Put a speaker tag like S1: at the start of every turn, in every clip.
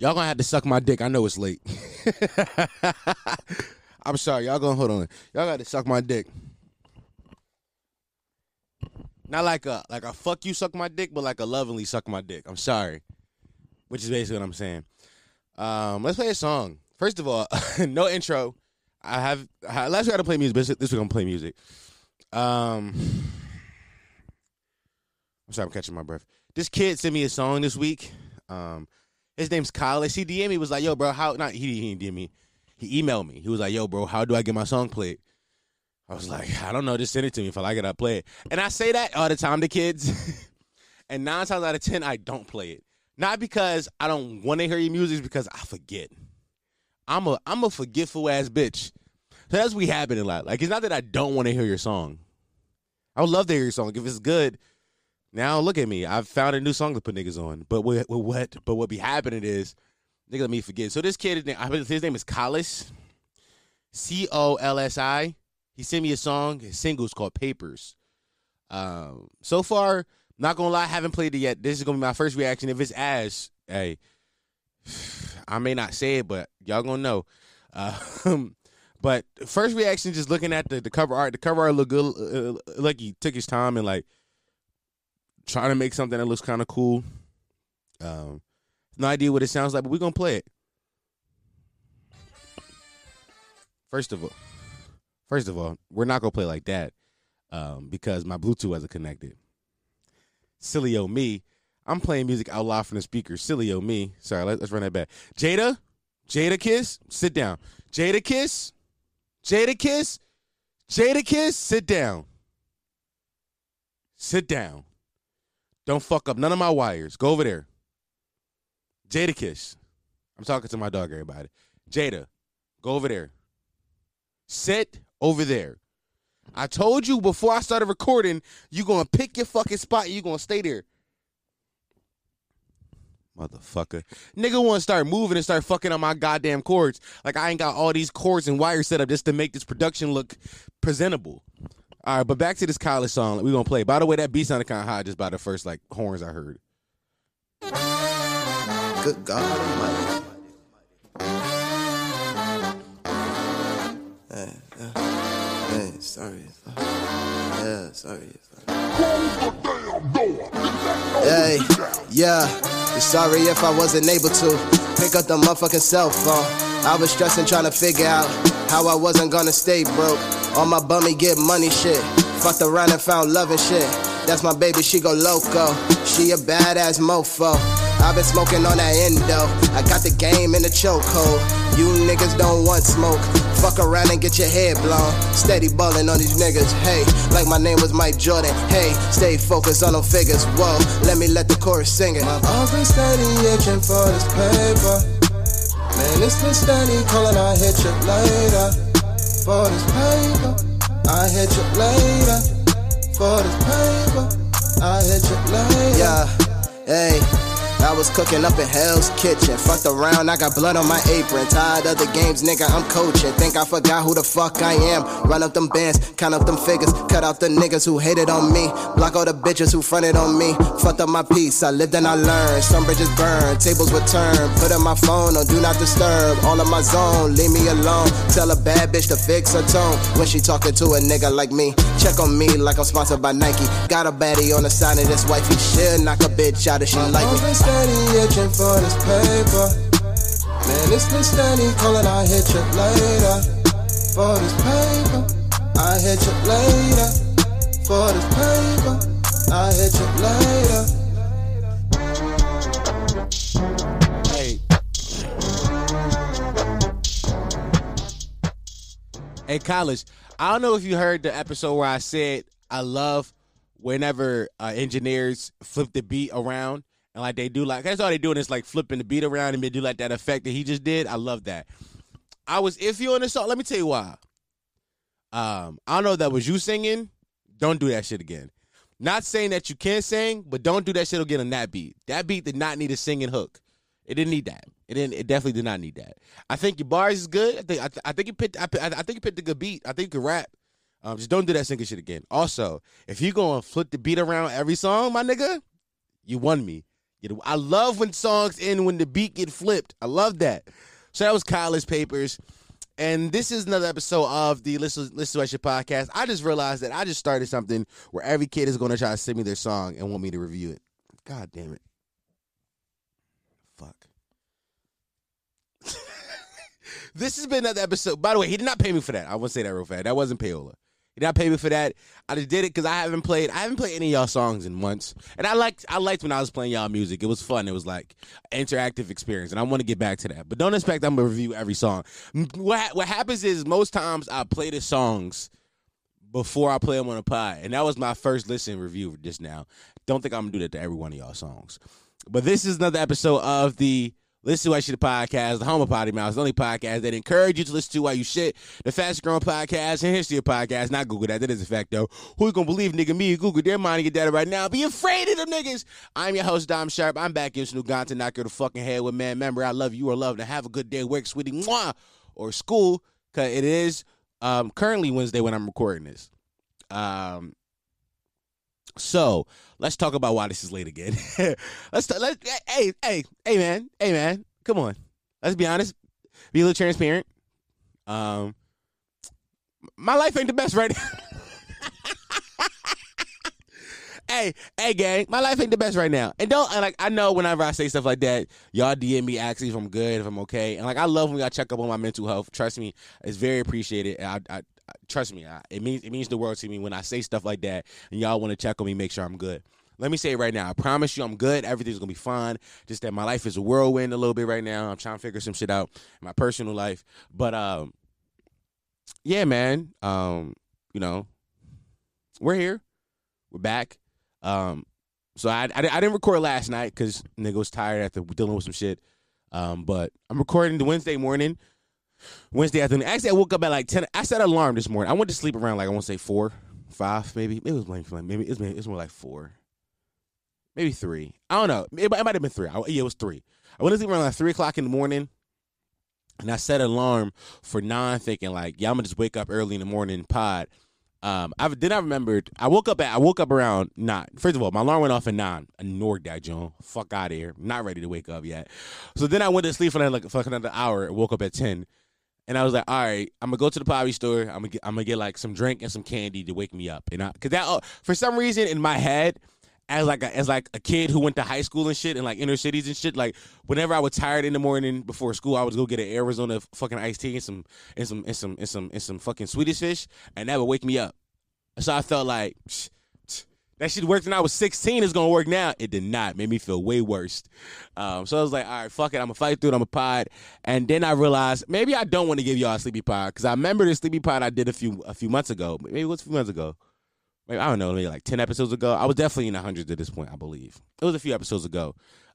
S1: Y'all gonna have to suck my dick. I know it's late. I'm sorry. Y'all gonna hold on. Y'all got to suck my dick. Not like a like a fuck you suck my dick, but like a lovingly suck my dick. I'm sorry. Which is basically what I'm saying. Um, let's play a song. First of all, no intro. I have last week I had to play music, but this week I'm gonna play music. Um, I'm sorry, I'm catching my breath. This kid sent me a song this week. Um, his name's Kyle. He DM me was like, "Yo, bro, how?" Not he, he didn't DM me. He emailed me. He was like, "Yo, bro, how do I get my song played?" I was like, "I don't know. Just send it to me. If I like it, I play it." And I say that all the time to kids, and nine times out of ten, I don't play it. Not because I don't want to hear your music, because I forget. I'm a I'm a forgetful ass bitch. So that's what happening a lot. Like it's not that I don't want to hear your song. I would love to hear your song if it's good. Now look at me. I've found a new song to put niggas on. But what, what but what be happening is nigga let me forget. So this kid his name is Collis. C O L S I. He sent me a song. His single is called Papers. Um, so far, not gonna lie, I haven't played it yet. This is gonna be my first reaction. If it's ass, hey, I may not say it, but y'all gonna know. Um, but first reaction, just looking at the, the cover art. The cover art look good. Uh, like he took his time and like trying to make something that looks kind of cool. Um, no idea what it sounds like, but we're gonna play it. First of all, first of all, we're not gonna play like that um, because my Bluetooth wasn't connected. Silly o me. I'm playing music out loud from the speaker. Silly o me. Sorry, let, us run that back. Jada, Jada Kiss, sit down. Jada Kiss, Jada Kiss, Jada Kiss, sit down. Sit down. Don't fuck up none of my wires. Go over there. Jada Kiss. I'm talking to my dog, everybody. Jada, go over there. Sit over there. I told you before I started recording, you gonna pick your fucking spot. And you gonna stay there. Motherfucker. Nigga wanna start moving and start fucking on my goddamn cords. Like I ain't got all these cords and wires set up just to make this production look presentable. All right, but back to this college song we're gonna play. By the way, that beat sounded kind of hot just by the first like horns I heard.
S2: Good God Almighty. Hey, hey, sorry. Yeah, sorry. Hey, yeah. Sorry if I wasn't able to pick up the motherfucking cell phone. I was stressing trying to figure out how I wasn't gonna stay broke. On my bummy get money shit. Fucked around and found love and shit. That's my baby, she go loco. She a badass mofo. I've been smoking on that endo. I got the game in the chokehold. You niggas don't want smoke. Fuck around and get your head blown. Steady ballin' on these niggas. Hey, like my name was Mike Jordan. Hey, stay focused on them figures. Whoa, let me let the chorus sing it. Balls been steady itching for this paper. Man, it's been steady calling. I hit you later. For this paper, I hit you later. For this paper, I hit you later. Yeah, hey. I was cooking up in Hell's Kitchen. Fucked around, I got blood on my apron. Tired of the games, nigga, I'm coaching. Think I forgot who the fuck I am. Run up them bands, count up them figures. Cut out the niggas who hated on me. Block all the bitches who fronted on me. Fucked up my peace, I lived and I learned. Some bridges burned, tables were turned. Put in my phone on do not disturb. All of my zone, leave me alone. Tell a bad bitch to fix her tone. When she talking to a nigga like me. Check on me like I'm sponsored by Nike. Got a baddie on the side of this wifey. Shit, knock a bitch out if she like me steady itching for this paper. Man, it's been steady calling, I hit you later. For this paper, I hit you later. For this paper, I hit you later.
S1: Hey. Hey, college. I don't know if you heard the episode where I said I love whenever uh, engineers flip the beat around and like they do like that's all they doing is like flipping the beat around and they do like that effect that he just did. I love that. I was iffy on this song. Let me tell you why. Um, I don't know if that was you singing. Don't do that shit again. Not saying that you can't sing, but don't do that shit again on that beat. That beat did not need a singing hook. It didn't need that. It didn't. It definitely did not need that. I think your bars is good. I think. I, th- I think you picked. I, I, think you picked a good beat. I think you can rap. Um, just don't do that singing shit again. Also, if you gonna flip the beat around every song, my nigga, you won me. I love when songs end when the beat get flipped. I love that. So that was College Papers. And this is another episode of the Listen, Listen to Shit podcast. I just realized that I just started something where every kid is going to try to send me their song and want me to review it. God damn it. Fuck. this has been another episode. By the way, he did not pay me for that. I want to say that real fast. That wasn't payola. Did not pay me for that. I just did it because I haven't played. I haven't played any y'all songs in months, and I liked. I liked when I was playing y'all music. It was fun. It was like interactive experience, and I want to get back to that. But don't expect I'm gonna review every song. What What happens is most times I play the songs before I play them on a pod, and that was my first listen review just now. Don't think I'm gonna do that to every one of y'all songs. But this is another episode of the Listen to Why Shit podcast, the home of Potty Mouse, the only podcast that encourage you to listen to while you shit, the fastest growing podcast in history of podcasts. Not Google that. That is a fact, though. Who you gonna believe, nigga? Me, Google their mind and get data right now. Be afraid of them niggas. I'm your host, Dom Sharp. I'm back in to knock your the fucking head with man. Remember, I love you or love to have a good day at work, sweetie, mwah, or school, because it is um, currently Wednesday when I'm recording this. Um, so let's talk about why this is late again. let's talk, let hey hey hey man hey man come on let's be honest be a little transparent. Um, my life ain't the best right now. hey, hey, gang, my life ain't the best right now. And don't and like I know whenever I say stuff like that, y'all DM me asking if I'm good, if I'm okay. And like I love when y'all check up on my mental health. Trust me, it's very appreciated. I, I, trust me, I, it means it means the world to me when I say stuff like that and y'all want to check on me, make sure I'm good. Let me say it right now. I promise you I'm good. Everything's gonna be fine. Just that my life is a whirlwind a little bit right now. I'm trying to figure some shit out in my personal life. But um yeah, man. Um, you know, we're here. We're back. Um, so I, I, I didn't record last night because nigga was tired after dealing with some shit. Um, but I'm recording the Wednesday morning. Wednesday afternoon. Actually, I woke up at like ten. I set an alarm this morning. I went to sleep around like I want to say four, five, maybe. It was like maybe it was, it more like four, maybe three. I don't know. It, it might have been three. I, yeah, it was three. I went to sleep around like three o'clock in the morning, and I set an alarm for nine, thinking like, yeah, I'm gonna just wake up early in the morning pod. Um, I then I remembered I woke up at I woke up around nine. First of all, my alarm went off at nine. I ignored that, John. Fuck out of here. Not ready to wake up yet. So then I went to sleep for like, for another hour. Woke up at ten. And I was like, all right, I'm gonna go to the pottery store. I'm gonna get, I'm gonna get like some drink and some candy to wake me up. And I, cause that, uh, for some reason in my head, as like a, as like a kid who went to high school and shit and like inner cities and shit, like whenever I was tired in the morning before school, I would go get an Arizona fucking iced tea and some and some and some and some and some fucking Swedish fish, and that would wake me up. So I felt like. Psh, that shit worked when I was 16 is gonna work now. It did not. Made me feel way worse. Um, so I was like, all right, fuck it. I'm gonna fight through it. I'm a pod. And then I realized maybe I don't want to give y'all a sleepy pod because I remember the sleepy pod I did a few a few months ago. Maybe it was a few months ago. Maybe I don't know, maybe like 10 episodes ago. I was definitely in the hundreds at this point, I believe. It was a few episodes ago.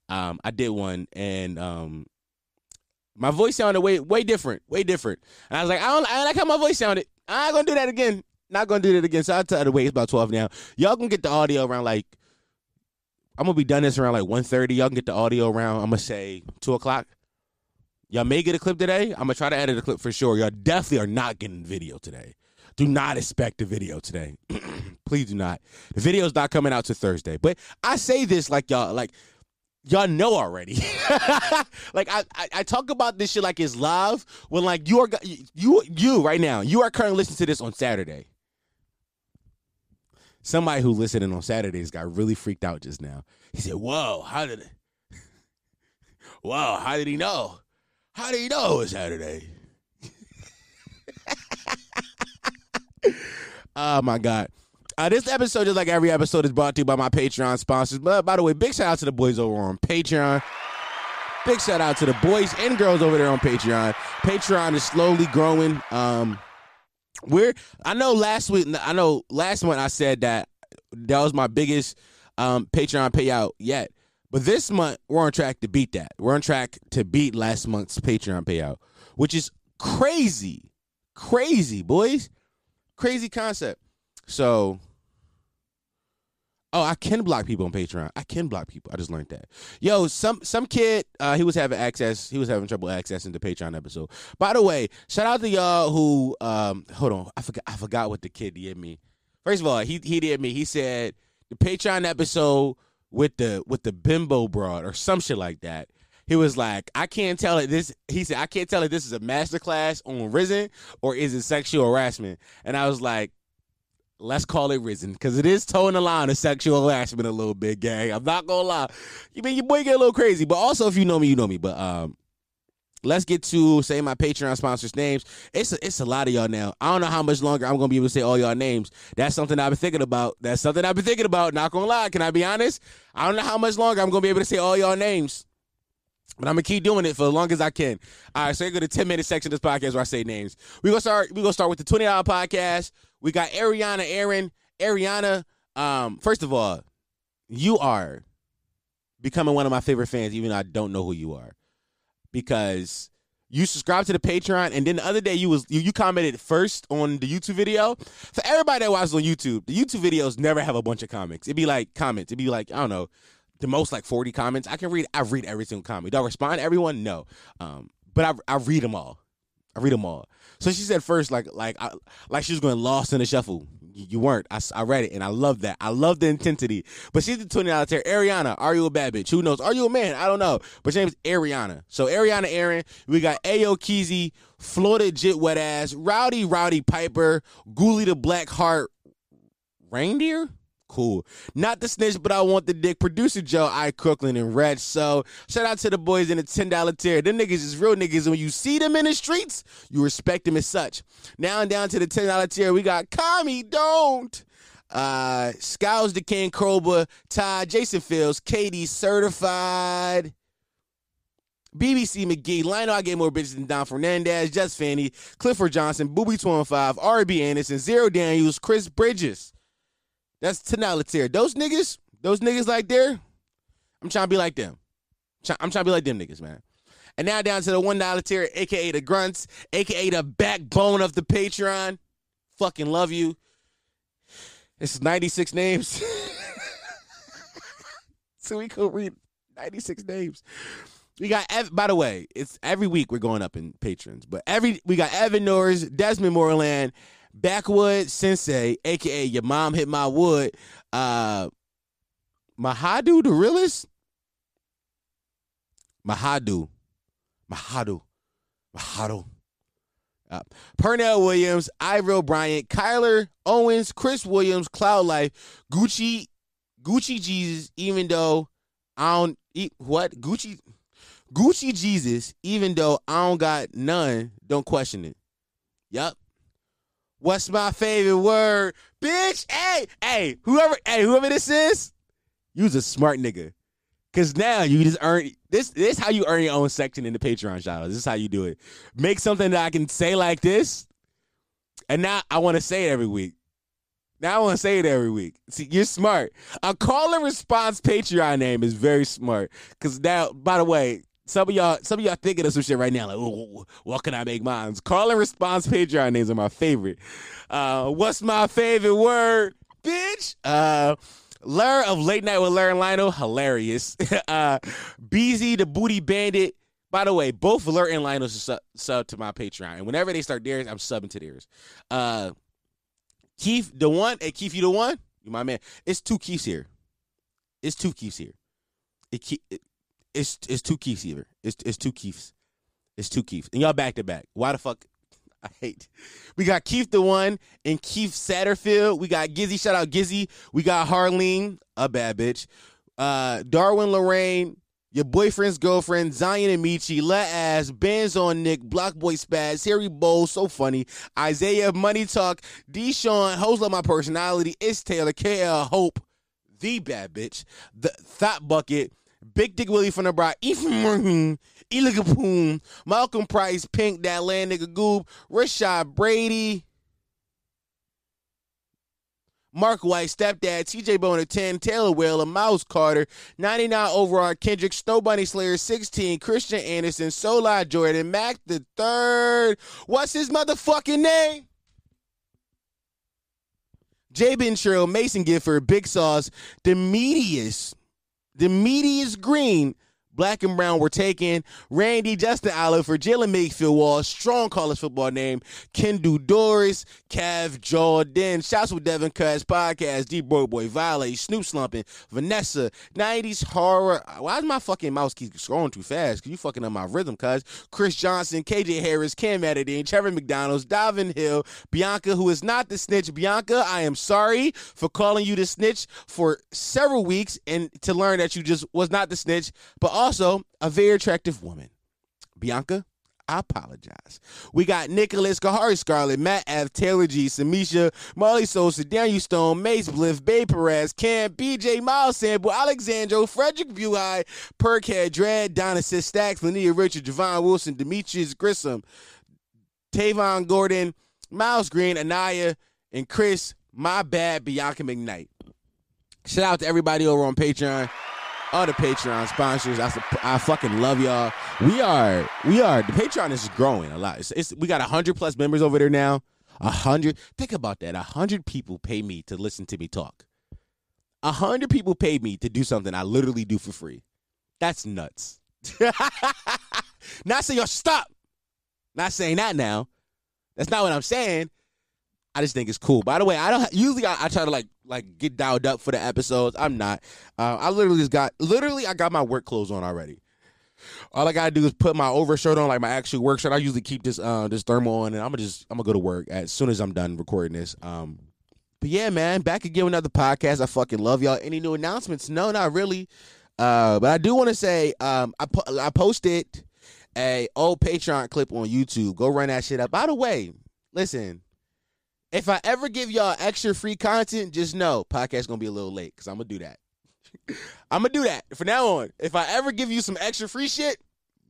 S1: Um, I did one and um, my voice sounded way way different, way different. And I was like, I don't, I like how my voice sounded. I'm not gonna do that again. Not gonna do that again. So I tell the way it's about twelve now. Y'all can get the audio around like I'm gonna be done this around like 1.30. Y'all can get the audio around. I'm gonna say two o'clock. Y'all may get a clip today. I'm gonna try to edit a clip for sure. Y'all definitely are not getting video today. Do not expect a video today. Please do not. The video's not coming out to Thursday. But I say this like y'all like y'all know already. like I, I, I talk about this shit like it's live when like you are you you right now you are currently listening to this on Saturday somebody who listened on Saturdays got really freaked out just now. He said, "Whoa, how did? Whoa, how did he know? How did he know it was Saturday?" oh my god. Uh, this episode, just like every episode, is brought to you by my Patreon sponsors. But by the way, big shout out to the boys over on Patreon. Big shout out to the boys and girls over there on Patreon. Patreon is slowly growing. Um, we're I know last week I know last month I said that that was my biggest um, Patreon payout yet. But this month we're on track to beat that. We're on track to beat last month's Patreon payout, which is crazy. Crazy, boys. Crazy concept. So Oh, I can block people on Patreon. I can block people. I just learned that. Yo, some some kid, uh, he was having access. He was having trouble accessing the Patreon episode. By the way, shout out to y'all who. Um, hold on, I forgot. I forgot what the kid did me. First of all, he he did me. He said the Patreon episode with the with the bimbo broad or some shit like that. He was like, I can't tell it this. He said, I can't tell if this is a masterclass on Risen or is it sexual harassment. And I was like, let's call it Risen because it is towing the line of sexual harassment a little bit, gang. I'm not gonna lie. You mean your boy get a little crazy, but also if you know me, you know me. But um, let's get to say my Patreon sponsors' names. It's a, it's a lot of y'all now. I don't know how much longer I'm gonna be able to say all y'all names. That's something I've been thinking about. That's something I've been thinking about. Not gonna lie. Can I be honest? I don't know how much longer I'm gonna be able to say all y'all names. But I'm gonna keep doing it for as long as I can. All right, so you go to 10 minute section of this podcast where I say names. We gonna start. We gonna start with the 20 hour podcast. We got Ariana Aaron. Ariana, um, first of all, you are becoming one of my favorite fans, even though I don't know who you are, because you subscribed to the Patreon, and then the other day you was you, you commented first on the YouTube video. For everybody that watches on YouTube, the YouTube videos never have a bunch of comments. It'd be like comments. It'd be like I don't know, the most like forty comments. I can read. I read every single comment. Do I respond to everyone? No, um, but I I read them all. I read them all. So she said first, like like I, like she was going lost in the shuffle. You, weren't. I, I read it and I love that. I love the intensity. But she's the twenty out there. Ariana, are you a bad bitch? Who knows? Are you a man? I don't know. But her name's Ariana. So Ariana Aaron. We got Ayo Keezy, Florida Jit Wet Ass, Rowdy Rowdy Piper, Ghoulie the Black Heart, Reindeer. Cool. Not the snitch, but I want the dick. Producer Joe, I Crooklyn and Red. So shout out to the boys in the ten dollar tier. Them niggas is real niggas. And when you see them in the streets, you respect them as such. Now and down to the ten dollar tier, we got Kami Don't. Uh Scows the King Cobra, Todd, Jason Fields, Katie Certified. BBC McGee, Lionel I get more bitches than Don Fernandez, Just Fanny, Clifford Johnson, Booby 25, RB Anderson, Zero Daniels, Chris Bridges. That's ten tier. Those niggas, those niggas like there, I'm trying to be like them. I'm trying to be like them niggas, man. And now down to the one dollar tier, aka the grunts, aka the backbone of the Patreon. Fucking love you. Is 96 names. so we could read 96 names. We got Ev- by the way, it's every week we're going up in patrons, but every we got Evan Norris, Desmond Moreland, Backwood Sensei, aka your mom hit my wood, uh Mahadu the realist. Mahadu. Mahadu. Mahadu. Uh, Pernell Williams, Ivor Bryant, Kyler Owens, Chris Williams, Cloud Life, Gucci, Gucci Jesus, even though I don't eat what? Gucci Gucci Jesus, even though I don't got none, don't question it. Yup. What's my favorite word? Bitch, hey, hey, whoever, hey, whoever this is, you's a smart nigga. Cause now you just earn this. This how you earn your own section in the Patreon shout This is how you do it. Make something that I can say like this, and now I want to say it every week. Now I want to say it every week. See, you're smart. A call and response Patreon name is very smart. Cause now, by the way, some of y'all, some of y'all thinking of some shit right now, like, oh, what can I make mine? Call and response Patreon names are my favorite. Uh, what's my favorite word, bitch? Uh, Lur of Late Night with Lur and Lionel, hilarious. uh, BZ the Booty Bandit. By the way, both Lur and Lionel sub, sub to my Patreon, and whenever they start theirs, I'm subbing to theirs. Uh, Keith the one, hey Keith, you the one, you my man. It's two Keiths here. It's two Keiths here. It, it it's it's two Keiths either. It's it's two Keiths. It's two Keiths. And y'all back to back. Why the fuck? I hate. We got Keith the one and Keith Satterfield. We got Gizzy. Shout out Gizzy. We got Harleen, a bad bitch. Uh, Darwin Lorraine, your boyfriend's girlfriend, Zion and Michi, Let Ass, Bands on Nick, Block Boy Spaz, Harry Bowl, so funny. Isaiah, Money Talk, Deshaun, Hoes Love My Personality, It's Taylor, KL Hope, the bad bitch, the Thought Bucket, Big Dick Willie from the Bride, Ethan Eligapoon, Malcolm Price, Pink, that land nigga Goob, Rashad Brady, Mark White, Stepdad, TJ Bone Boner 10, Taylor Whaler, Mouse Carter, 99 overall, Kendrick, Snow Bunny Slayer 16, Christian Anderson, Solar Jordan, Mac the third. What's his motherfucking name? J. Ben Mason Gifford, Big Sauce, Demedius, is Green, Black and Brown were taken. Randy Justin Oliver, Jalen Mayfield Wall, strong college football name. Kendall Doris, Cav Jordan. Shouts with Devin Cuts, Podcast, D Boy Boy, Violet, Snoop Slumping, Vanessa, 90s Horror. Why is my fucking mouse keep scrolling too fast? Cause you fucking up my rhythm, cuz. Chris Johnson, KJ Harris, Cam Adidine, Trevor McDonald's, Davin Hill, Bianca, who is not the snitch. Bianca, I am sorry for calling you the snitch for several weeks and to learn that you just was not the snitch, but also a very attractive woman. Bianca, I apologize. We got Nicholas, Kahari Scarlett, Matt F, Taylor G, Samisha, Marley Sosa, Daniel Stone, Mace Bliff, Bay Perez, Cam, BJ, Miles Sample, Alexandro, Frederick Buhai, Perkhead, Dread, Donasis, Stacks, Lania Richard, Javon Wilson, Demetrius Grissom, Tavon Gordon, Miles Green, Anaya, and Chris, my bad, Bianca McKnight. Shout out to everybody over on Patreon all the Patreon sponsors. I, I fucking love y'all. We are, we are. The Patreon is growing a lot. It's, it's we got hundred plus members over there now. A hundred. Think about that. A hundred people pay me to listen to me talk. A hundred people pay me to do something I literally do for free. That's nuts. not saying y'all stop. Not saying that now. That's not what I'm saying. I just think it's cool. By the way, I don't usually I, I try to like like get dialed up for the episodes. I'm not. Uh, I literally just got literally I got my work clothes on already. All I gotta do is put my overshirt on, like my actual work shirt. I usually keep this uh this thermal on, and I'm gonna just I'm gonna go to work as soon as I'm done recording this. Um, but yeah, man, back again with another podcast. I fucking love y'all. Any new announcements? No, not really. Uh, but I do want to say um I po- I posted a old Patreon clip on YouTube. Go run that shit up. By the way, listen, if I ever give y'all extra free content, just know podcast gonna be a little late because I'm gonna do that. I'm gonna do that from now on. If I ever give you some extra free shit,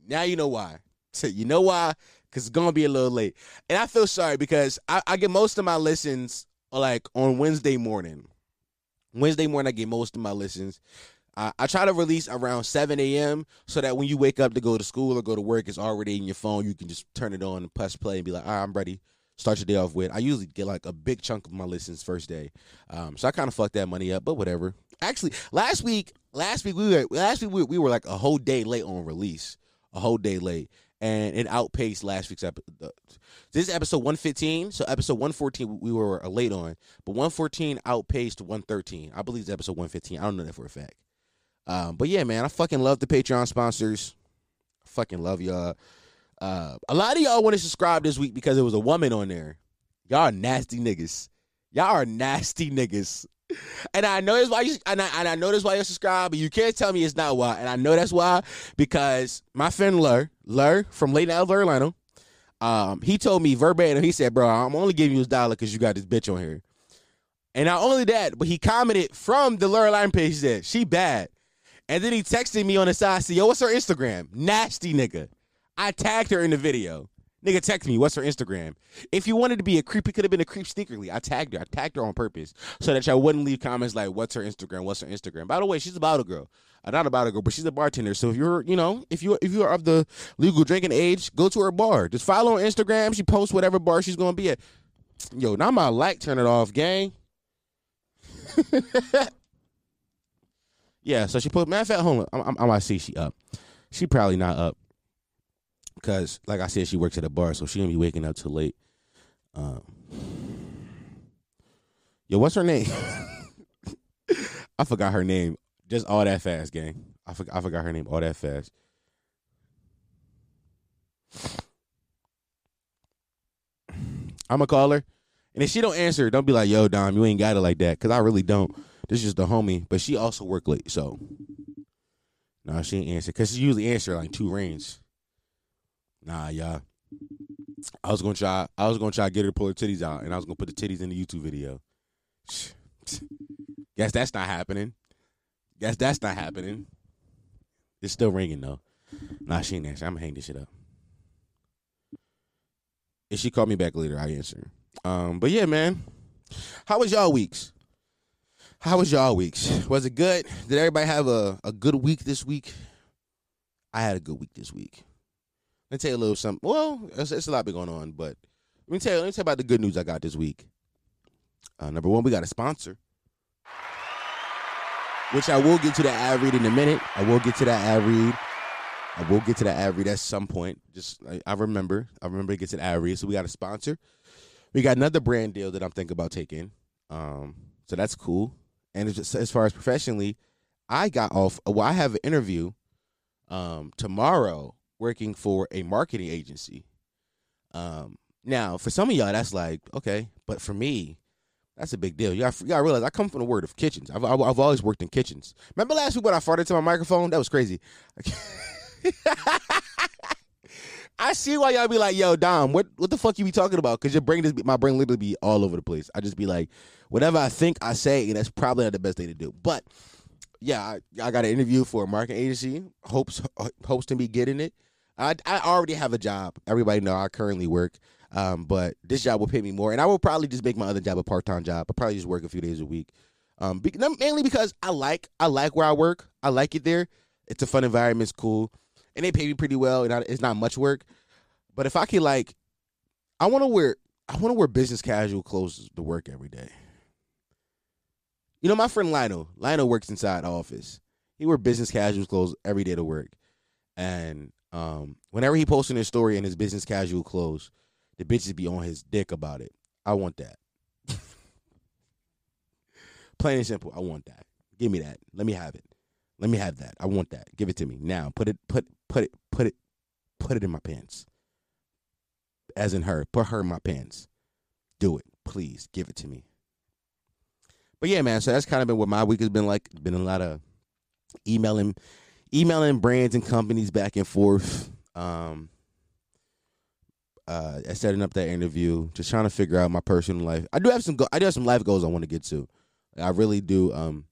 S1: now you know why. So you know why? Because it's gonna be a little late. And I feel sorry because I, I get most of my listens uh, like on Wednesday morning. Wednesday morning, I get most of my listens. I, I try to release around 7 a.m. so that when you wake up to go to school or go to work, it's already in your phone. You can just turn it on and press play and be like, all right, I'm ready start your day off with. I usually get like a big chunk of my listens first day, um, so I kind of fucked that money up, but whatever. Actually, last week, last week we were last week we, we were like a whole day late on release, a whole day late, and it outpaced last week's episode. This is episode one fifteen, so episode one fourteen we were late on, but one fourteen outpaced one thirteen. I believe it's episode one fifteen. I don't know that for a fact. Um, but yeah, man, I fucking love the Patreon sponsors. I fucking love y'all. Uh, a lot of y'all want to subscribe this week because there was a woman on there. Y'all nasty niggas. Y'all are nasty niggas. And I know that's why you and I, and I know that's why you subscribe, but you can't tell me it's not why. And I know that's why because my friend Lur, Lur from Late Night Orlando, um, he told me verbatim, he said, Bro, I'm only giving you this dollar because you got this bitch on here. And not only that, but he commented from the Lur line page that she bad. And then he texted me on the side, said, Yo, what's her Instagram? Nasty nigga. I tagged her in the video. Nigga, text me. What's her Instagram? If you wanted to be a creep, it could have been a creep sneakerly. I tagged her. I tagged her on purpose so that y'all wouldn't leave comments like, "What's her Instagram? What's her Instagram?" By the way, she's a bottle girl. Uh, not a bottle girl, but she's a bartender. So if you're, you know, if you if you are of the legal drinking age, go to her bar. Just follow her Instagram. She posts whatever bar she's gonna be at. Yo, now my light turn it off, gang. yeah, so she put. Matter of fact, hold on. I'm, I'm, gonna see she up. She probably not up because like I said, she works at a bar, so she gonna be waking up too late. Um, yo, what's her name? I forgot her name. Just all that fast, gang. I forgot. I forgot her name all that fast. I'm gonna call her, and if she don't answer, don't be like, "Yo, Dom, you ain't got it like that," because I really don't. This is just the homie, but she also work late, so no, nah, she ain't answer because she usually answer like two rings. Nah, y'all. I was gonna try. I was gonna try to get her to pull her titties out, and I was gonna put the titties in the YouTube video. Guess that's not happening. Guess that's not happening. It's still ringing though. Nah, she ain't answer. I'm gonna hang this shit up. If she called me back later, I answer. Um, but yeah, man. How was y'all weeks? How was y'all weeks? Was it good? Did everybody have a, a good week this week? I had a good week this week. Let me tell you a little something. Well, it's, it's a lot been going on, but let me tell you. Let me tell you about the good news I got this week. Uh, number one, we got a sponsor, which I will get to that ad read in a minute. I will get to that ad read. I will get to the ad read at some point. Just I, I remember, I remember to get to the ad read. So we got a sponsor. We got another brand deal that I'm thinking about taking. Um, so that's cool. And just, as far as professionally, I got off. Well, I have an interview um, tomorrow working for a marketing agency. Um, now, for some of y'all, that's like okay, but for me, that's a big deal. Got to realize I come from the word of kitchens. I've, I've, I've always worked in kitchens. Remember last week when I farted to my microphone? That was crazy. I see why y'all be like, "Yo, Dom, what what the fuck you be talking about?" Because your brain just be, my brain literally be all over the place. I just be like, whatever I think I say, and that's probably not the best thing to do. But yeah, I, I got an interview for a marketing agency. Hopes hopes to be getting it. I I already have a job. Everybody know I currently work. Um, but this job will pay me more, and I will probably just make my other job a part time job. I'll probably just work a few days a week. Um, be, mainly because I like I like where I work. I like it there. It's a fun environment. It's cool and they pay me pretty well, and I, it's not much work. But if I could like, I want to wear I want to wear business casual clothes to work every day. You know, my friend Lionel. Lionel works inside the office. He wear business casual clothes every day to work, and um, whenever he posts in his story in his business casual clothes, the bitches be on his dick about it. I want that. Plain and simple. I want that. Give me that. Let me have it. Let me have that. I want that. Give it to me now. Put it. Put put it. Put it. Put it in my pants. As in her. Put her in my pants. Do it, please. Give it to me. But yeah, man. So that's kind of been what my week has been like. Been a lot of emailing, emailing brands and companies back and forth. Um, uh, setting up that interview, just trying to figure out my personal life. I do have some. Go- I do have some life goals I want to get to. I really do. Um,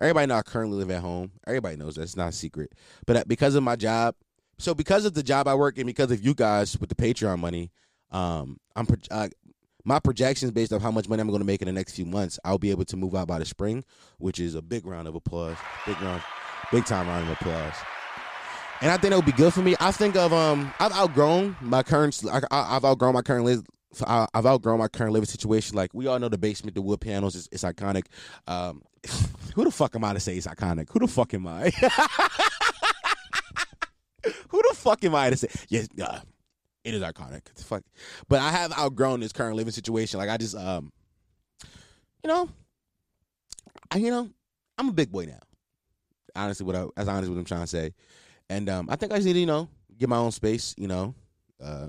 S1: Everybody know I currently live at home. Everybody knows that's not a secret. But uh, because of my job, so because of the job I work and because of you guys with the Patreon money, um, I'm uh, my projections based on how much money I'm going to make in the next few months. I'll be able to move out by the spring, which is a big round of applause, big round, big time round of applause. And I think it would be good for me. I think of um, I've outgrown my current. I, have outgrown my current I've outgrown my current living situation. Like we all know, the basement, the wood panels is, is iconic. Um, who the fuck am I to say it's iconic? Who the fuck am I? who the fuck am I to say? Yes, uh, it is iconic. Fuck. But I have outgrown this current living situation. Like I just, um, you know, I, you know, I'm a big boy now. Honestly, what I, as honestly what I'm trying to say, and um, I think I just need to, you know, get my own space. You know, uh,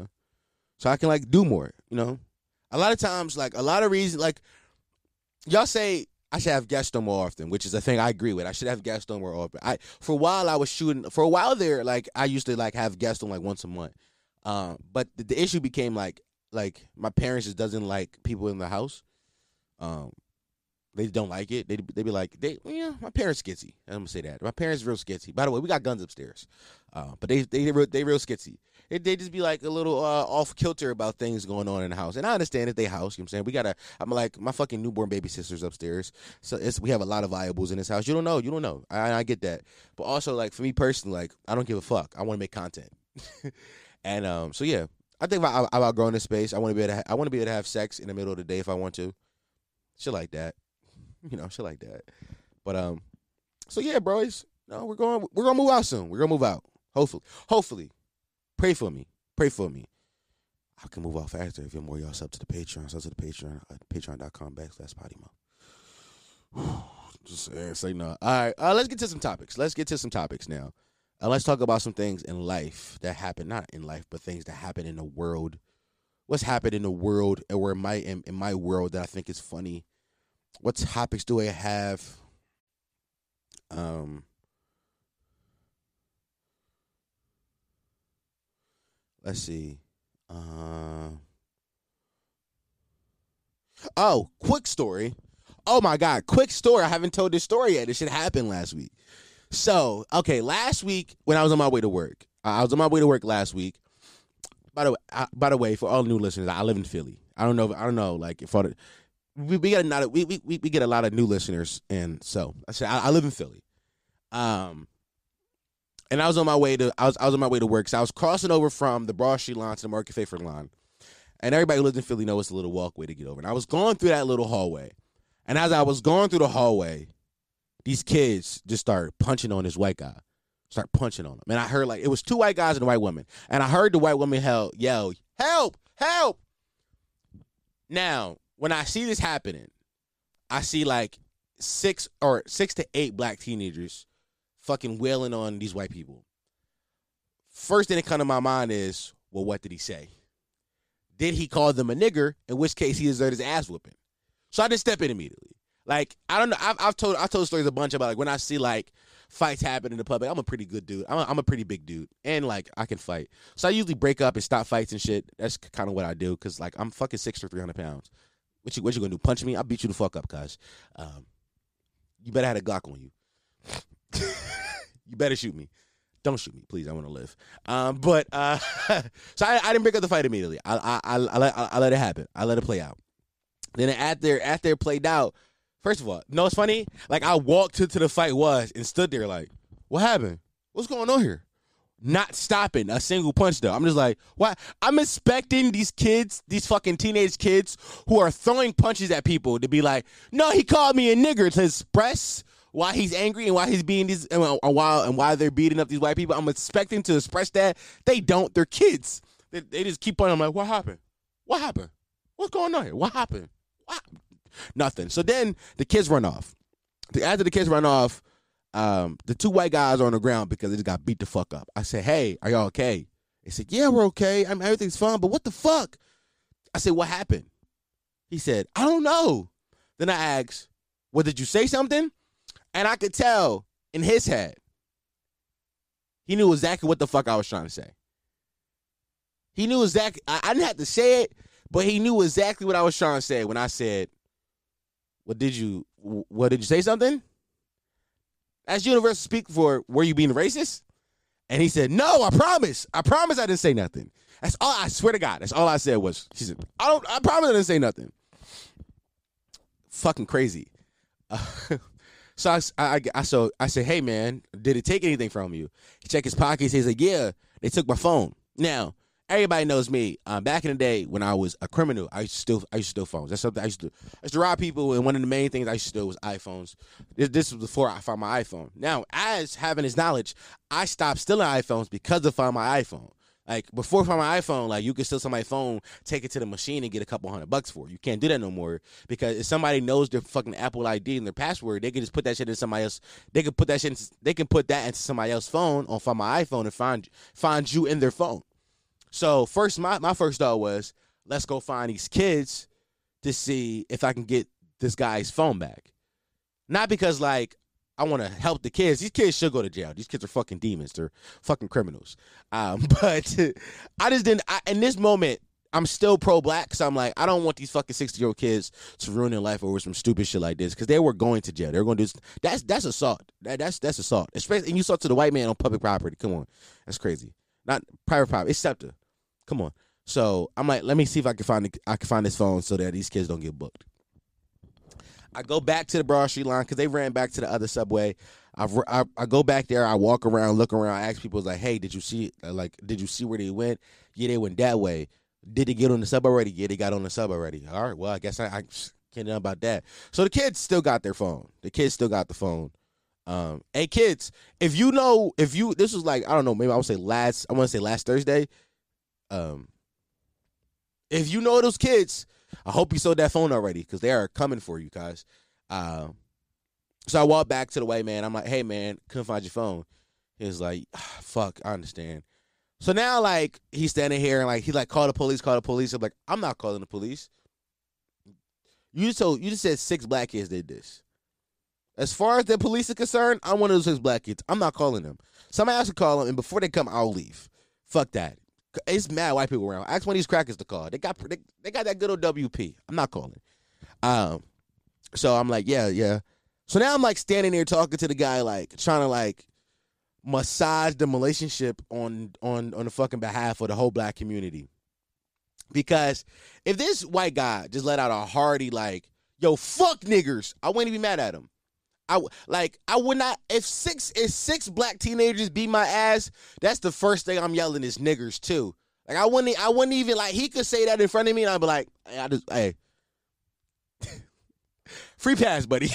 S1: so I can like do more. You know, a lot of times, like a lot of reasons, like y'all say I should have guests on more often, which is a thing I agree with. I should have guests on more often. I for a while I was shooting for a while there, like I used to like have guests on like once a month. Um, but the, the, issue became like like my parents just doesn't like people in the house. Um, they don't like it. They they be like they yeah my parents skitsy. I'm gonna say that my parents real skitsy. By the way, we got guns upstairs, uh, but they they they real, they real skitsy it, they just be like a little uh, off kilter about things going on in the house. And I understand that they house. You know what I'm saying? We gotta. I'm like my fucking newborn baby sisters upstairs. So it's we have a lot of viables in this house. You don't know. You don't know. I, I get that. But also like for me personally, like I don't give a fuck. I want to make content. and um, so yeah, I think I've outgrown this space. I want to be able to. Ha- I want to be able to have sex in the middle of the day if I want to. Shit like that. You know, shit like that. But um, so yeah, boys. No, we're going. We're gonna move out soon. We're gonna move out. Hopefully, hopefully. Pray for me. Pray for me. I can move out faster if you're more y'all sub to the Patreon. Sub to the Patreon at patreon.com backslash potty Just say, say no. All right. Uh, let's get to some topics. Let's get to some topics now. Uh, let's talk about some things in life that happen, not in life, but things that happen in the world. What's happened in the world or in my in, in my world that I think is funny? What topics do I have? Um let's see. Uh, oh, quick story. Oh my God, quick story. I haven't told this story yet. This shit happened last week. So, okay, last week when I was on my way to work, I was on my way to work last week. By the way, I, by the way, for all new listeners, I live in Philly. I don't know. If, I don't know. Like, if the, we, we get a lot of we, we we get a lot of new listeners, and so I said I, live in Philly. Um, and I was on my way to I was I was on my way to work. So I was crossing over from the Broad Street line to the Market Frankford line. And everybody who lives in Philly knows it's a little walkway to get over. And I was going through that little hallway. And as I was going through the hallway, these kids just started punching on this white guy. start punching on him. And I heard like it was two white guys and a white woman, and I heard the white woman yell, yell, "Help! Help!" Now, when I see this happening, I see like six or six to eight black teenagers fucking wailing on these white people. First thing that come to my mind is, well, what did he say? Did he call them a nigger? In which case he deserved his ass whooping. So I didn't step in immediately. Like I don't know. I've, I've told I've told stories a bunch about like when I see like fights happen in the public. I'm a pretty good dude. I'm a, I'm a pretty big dude, and like I can fight. So I usually break up and stop fights and shit. That's kind of what I do because like I'm fucking six or three hundred pounds. What you what you gonna do? Punch me? I'll beat you the fuck up, cuz. Um, you better have a Glock on you. you better shoot me. Don't shoot me, please. I want to live. Um, but uh, so I, I didn't break up the fight immediately. I I, I, I, let, I let it happen. I let it play out. Then after after it played out, first of all, no, it's funny. Like I walked to, to the fight was and stood there like, what happened? What's going on here? Not stopping a single punch though. I'm just like, why? I'm expecting these kids, these fucking teenage kids who are throwing punches at people to be like, no, he called me a nigger to express why he's angry and why he's being these and why and why they're beating up these white people. I'm expecting to express that. They don't. They're kids. They, they just keep on. I'm like, what happened? What happened? What's going on here? What happened? What? Nothing. So then the kids run off. After the kids run off, um, the two white guys are on the ground because they just got beat the fuck up. I said, hey, are y'all okay? They said, yeah, we're okay. I mean, everything's fine, but what the fuck? I said, what happened? He said, I don't know. Then I asked, well, did you say something? And I could tell in his head, he knew exactly what the fuck I was trying to say. He knew exactly, I, I didn't have to say it, but he knew exactly what I was trying to say when I said, what did you, what did you say something? That's universal speak for, were you being racist? And he said, no, I promise. I promise I didn't say nothing. That's all, I swear to God, that's all I said was, she said, I don't, I promise I didn't say nothing. Fucking crazy. Uh, So I, I, I, so I said, hey man, did it take anything from you? He checked his pockets. He's like, yeah, they took my phone. Now everybody knows me. Um, back in the day when I was a criminal, I used to steal. I used to steal phones. That's something I used to. I used to rob people, and one of the main things I used to steal was iPhones. This, this was before I found my iPhone. Now, as having his knowledge, I stopped stealing iPhones because of finding my iPhone. Like before from my iPhone, like you could steal somebody's phone, take it to the machine, and get a couple hundred bucks for it. You can't do that no more because if somebody knows their fucking Apple ID and their password, they can just put that shit in somebody else. They can put that shit. In, they can put that into somebody else's phone on find my iPhone and find find you in their phone. So first, my my first thought was, let's go find these kids to see if I can get this guy's phone back. Not because like I want to help the kids. These kids should go to jail. These kids are fucking demons. They're fucking criminals. Um, but I just didn't. I, in this moment, I'm still pro black so I'm like, I don't want these fucking 60 year old kids to ruin their life over some stupid shit like this because they were going to jail. They're going to do that's that's assault. That, that's that's assault. Especially and you saw to the white man on public property. Come on, that's crazy. Not private property. It's SEPTA. Come on. So I'm like, let me see if I can find the, I can find this phone so that these kids don't get booked. I go back to the Broad Street line because they ran back to the other subway. I, I, I go back there. I walk around, look around. I ask people like, "Hey, did you see like did you see where they went? Yeah, they went that way. Did they get on the sub already? Yeah, they got on the sub already. All right. Well, I guess I, I can't know about that. So the kids still got their phone. The kids still got the phone. Um, hey kids, if you know, if you this was like I don't know, maybe I would say last. I want to say last Thursday. Um, if you know those kids I hope you sold that phone already because they are coming for you guys. Uh, so I walk back to the white man. I'm like, hey man, couldn't find your phone. He's like, ah, fuck, I understand. So now like he's standing here and like he like call the police, call the police. I'm like, I'm not calling the police. You just told you just said six black kids did this. As far as the police are concerned, I'm one of those six black kids. I'm not calling them. Somebody else to call them, and before they come, I'll leave. Fuck that. It's mad white people around. Ask one of these crackers to call. They got they, they got that good old WP. I'm not calling. Um, so I'm like, yeah, yeah. So now I'm like standing there talking to the guy, like trying to like massage the relationship on on on the fucking behalf of the whole black community. Because if this white guy just let out a hearty like, yo, fuck niggers, I wouldn't even be mad at him. I like I would not if six if six black teenagers beat my ass, that's the first thing I'm yelling is niggers too. Like I wouldn't I wouldn't even like he could say that in front of me and I'd be like, hey, I just hey. free pass, buddy.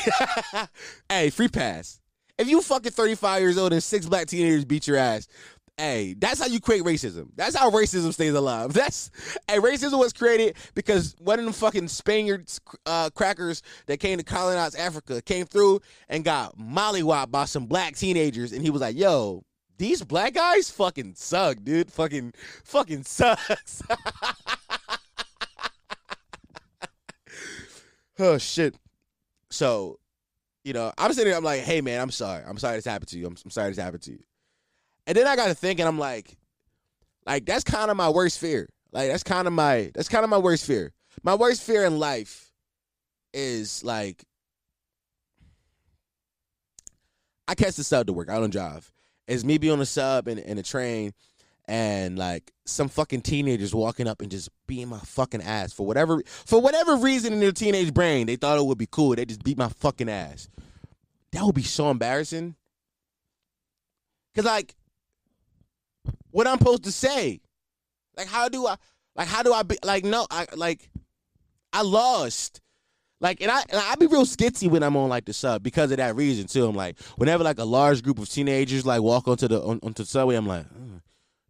S1: hey, free pass. if you fucking 35 years old and six black teenagers beat your ass, hey, that's how you create racism. That's how racism stays alive. That's hey, racism was created because one of them fucking Spaniards uh, crackers that came to colonize Africa came through and got mollywopped by some black teenagers, and he was like, "Yo, these black guys fucking suck, dude. Fucking fucking sucks." oh shit. So, you know, I'm sitting there, I'm like, hey man, I'm sorry. I'm sorry this happened to you. I'm, I'm sorry this happened to you. And then I got to thinking, I'm like, like that's kind of my worst fear. Like that's kind of my that's kind of my worst fear. My worst fear in life is like I catch the sub to work. I don't drive. It's me be on the sub and in a train and like some fucking teenagers walking up and just beating my fucking ass for whatever for whatever reason in their teenage brain they thought it would be cool. They just beat my fucking ass. That would be so embarrassing. Cause like what I'm supposed to say. Like how do I like how do I be like no I like I lost. Like and I and I be real skitsy when I'm on like the sub because of that reason too. I'm like whenever like a large group of teenagers like walk onto the on, onto the subway, I'm like,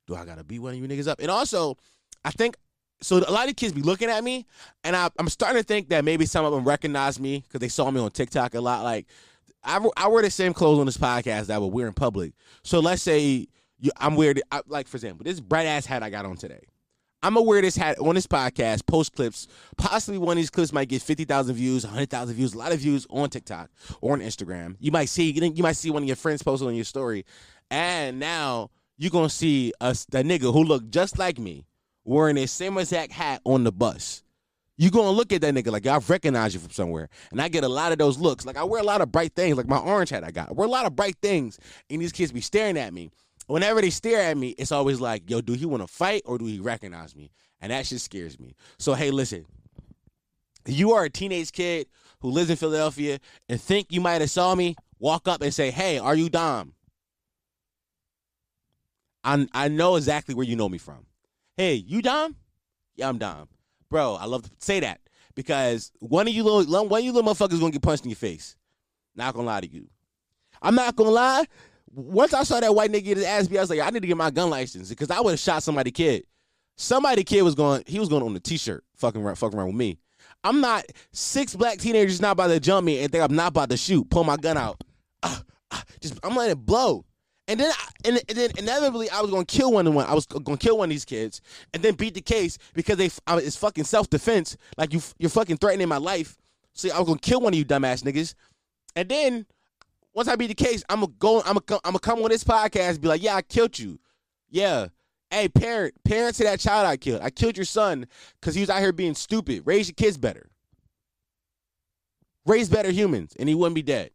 S1: do I gotta beat one of you niggas up? And also, I think so. A lot of kids be looking at me, and I, I'm starting to think that maybe some of them recognize me because they saw me on TikTok a lot. Like I, I wear the same clothes on this podcast that wear in public. So let's say you, I'm wearing, like for example, this bright ass hat I got on today. I'm gonna wear this hat on this podcast, post clips. Possibly one of these clips might get fifty thousand views, hundred thousand views, a lot of views on TikTok or on Instagram. You might see, you might see one of your friends posted on your story, and now you're gonna see a, a nigga who look just like me wearing the same exact hat on the bus. You're gonna look at that nigga like I recognize you from somewhere. And I get a lot of those looks. Like I wear a lot of bright things, like my orange hat I got. I wear a lot of bright things, and these kids be staring at me whenever they stare at me, it's always like, yo, do he want to fight or do he recognize me? And that shit scares me. So, hey, listen, you are a teenage kid who lives in Philadelphia and think you might have saw me, walk up and say, hey, are you Dom? I, I know exactly where you know me from. Hey, you Dom? Yeah, I'm Dom. Bro, I love to say that because one of you little one of you little motherfuckers gonna get punched in your face. Not gonna lie to you. I'm not gonna lie once I saw that white nigga get his ass beat, I was like, I need to get my gun license because I would have shot somebody kid. Somebody kid was going, he was going on the t-shirt, fucking around, fucking around with me. I'm not six black teenagers not about to jump me and think I'm not about to shoot, pull my gun out. Uh, uh, just I'm letting it blow. And then, I, and, and, then inevitably, I was gonna kill one of one. I was gonna kill one of these kids, and then beat the case because they it's fucking self defense. Like you, you're fucking threatening my life. So I was gonna kill one of you dumbass niggas, and then once I be the case, I'm gonna go. I'm gonna I'm gonna come on this podcast and be like, yeah, I killed you. Yeah. Hey, parent, parents to that child I killed. I killed your son because he was out here being stupid. Raise your kids better. Raise better humans, and he wouldn't be dead.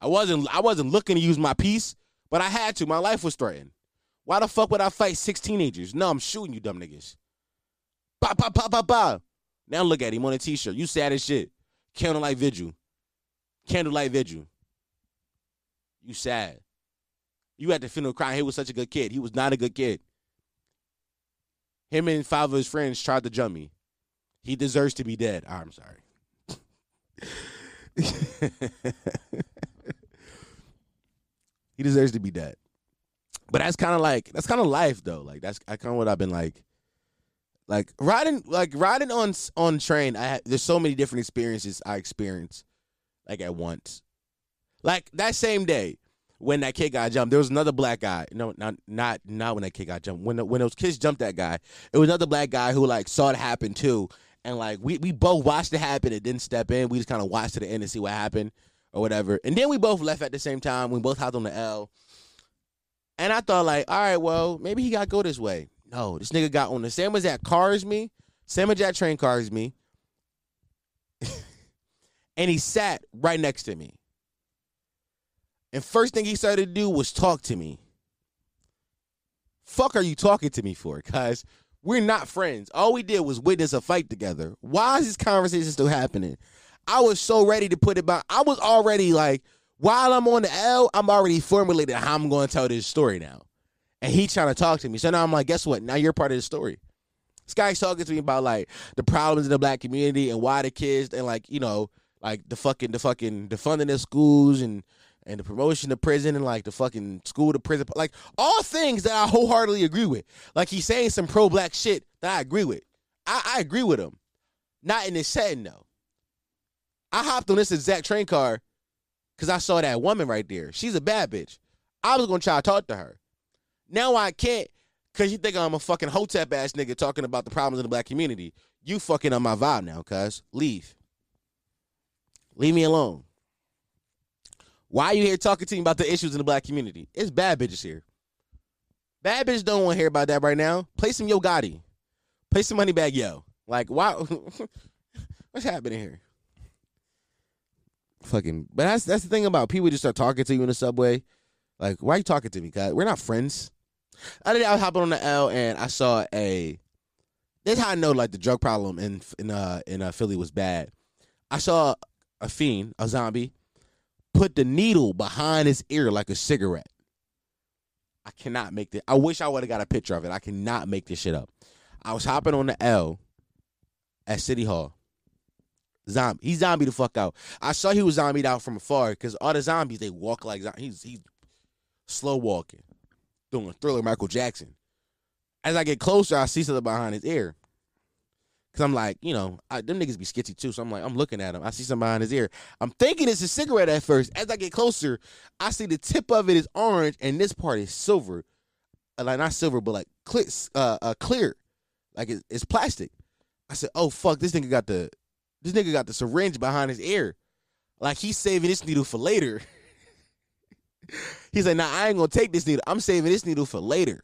S1: I wasn't I wasn't looking to use my piece, but I had to. My life was threatened. Why the fuck would I fight six teenagers? No, I'm shooting you, dumb niggas. Ba ba ba ba ba. Now look at him on a t-shirt. You sad as shit. Candlelight vigil. Candlelight vigil. You sad. You had the funeral crying. He was such a good kid. He was not a good kid. Him and five of his friends tried to jump me. He deserves to be dead. Oh, I'm sorry. he deserves to be dead. But that's kind of like that's kind of life though. Like that's kind of what I've been like. Like riding, like riding on on train. I have, there's so many different experiences I experience like at once. Like that same day when that kid got jumped, there was another black guy. No, not not not when that kid got jumped. When the, when those kids jumped that guy, it was another black guy who like saw it happen too. And like we we both watched it happen and didn't step in. We just kind of watched to the end to see what happened or whatever. And then we both left at the same time. We both hopped on the L. And I thought like, all right, well, maybe he got go this way. No, this nigga got on the same as that car as me, same as that train car as me and he sat right next to me. And first thing he started to do was talk to me. Fuck are you talking to me for? Cause we're not friends. All we did was witness a fight together. Why is this conversation still happening? I was so ready to put it back. I was already like, while I'm on the L, I'm already formulated how I'm going to tell this story now. And he trying to talk to me. So now I'm like, guess what? Now you're part of the story. This guy's talking to me about like the problems in the black community and why the kids and like, you know, like the fucking the fucking defunding of schools and and the promotion to prison and like the fucking school to prison, like all things that I wholeheartedly agree with. Like he's saying some pro black shit that I agree with. I, I agree with him. Not in this setting though. I hopped on this exact train car because I saw that woman right there. She's a bad bitch. I was gonna try to talk to her. Now I can't because you think I'm a fucking hotep ass nigga talking about the problems in the black community. You fucking on my vibe now, cuz. Leave. Leave me alone. Why are you here talking to me about the issues in the black community? It's bad bitches here. Bad bitches don't want to hear about that right now. Play some Yo Gotti. Play some Moneybagg Yo. Like, why? What's happening here? Fucking, but that's that's the thing about people just start talking to you in the subway. Like, why are you talking to me? Cause we're not friends. Other day I was hopping on the L and I saw a. This how I know like the drug problem in in uh in uh, Philly was bad. I saw a fiend, a zombie, put the needle behind his ear like a cigarette. I cannot make this. I wish I would have got a picture of it. I cannot make this shit up. I was hopping on the L at City Hall. Zombie. He zombie the fuck out. I saw he was zombied out from afar because all the zombies they walk like he's he's slow walking, doing a thriller Michael Jackson. As I get closer, I see something behind his ear. Cause I'm like, you know, I, them niggas be sketchy too. So I'm like, I'm looking at him. I see something behind his ear. I'm thinking it's a cigarette at first. As I get closer, I see the tip of it is orange and this part is silver. Uh, like not silver, but like clear, uh, uh, clear. Like it's, it's plastic. I said, oh fuck, this nigga got the, this nigga got the syringe behind his ear. Like he's saving this needle for later. he's like, nah, I ain't gonna take this needle. I'm saving this needle for later.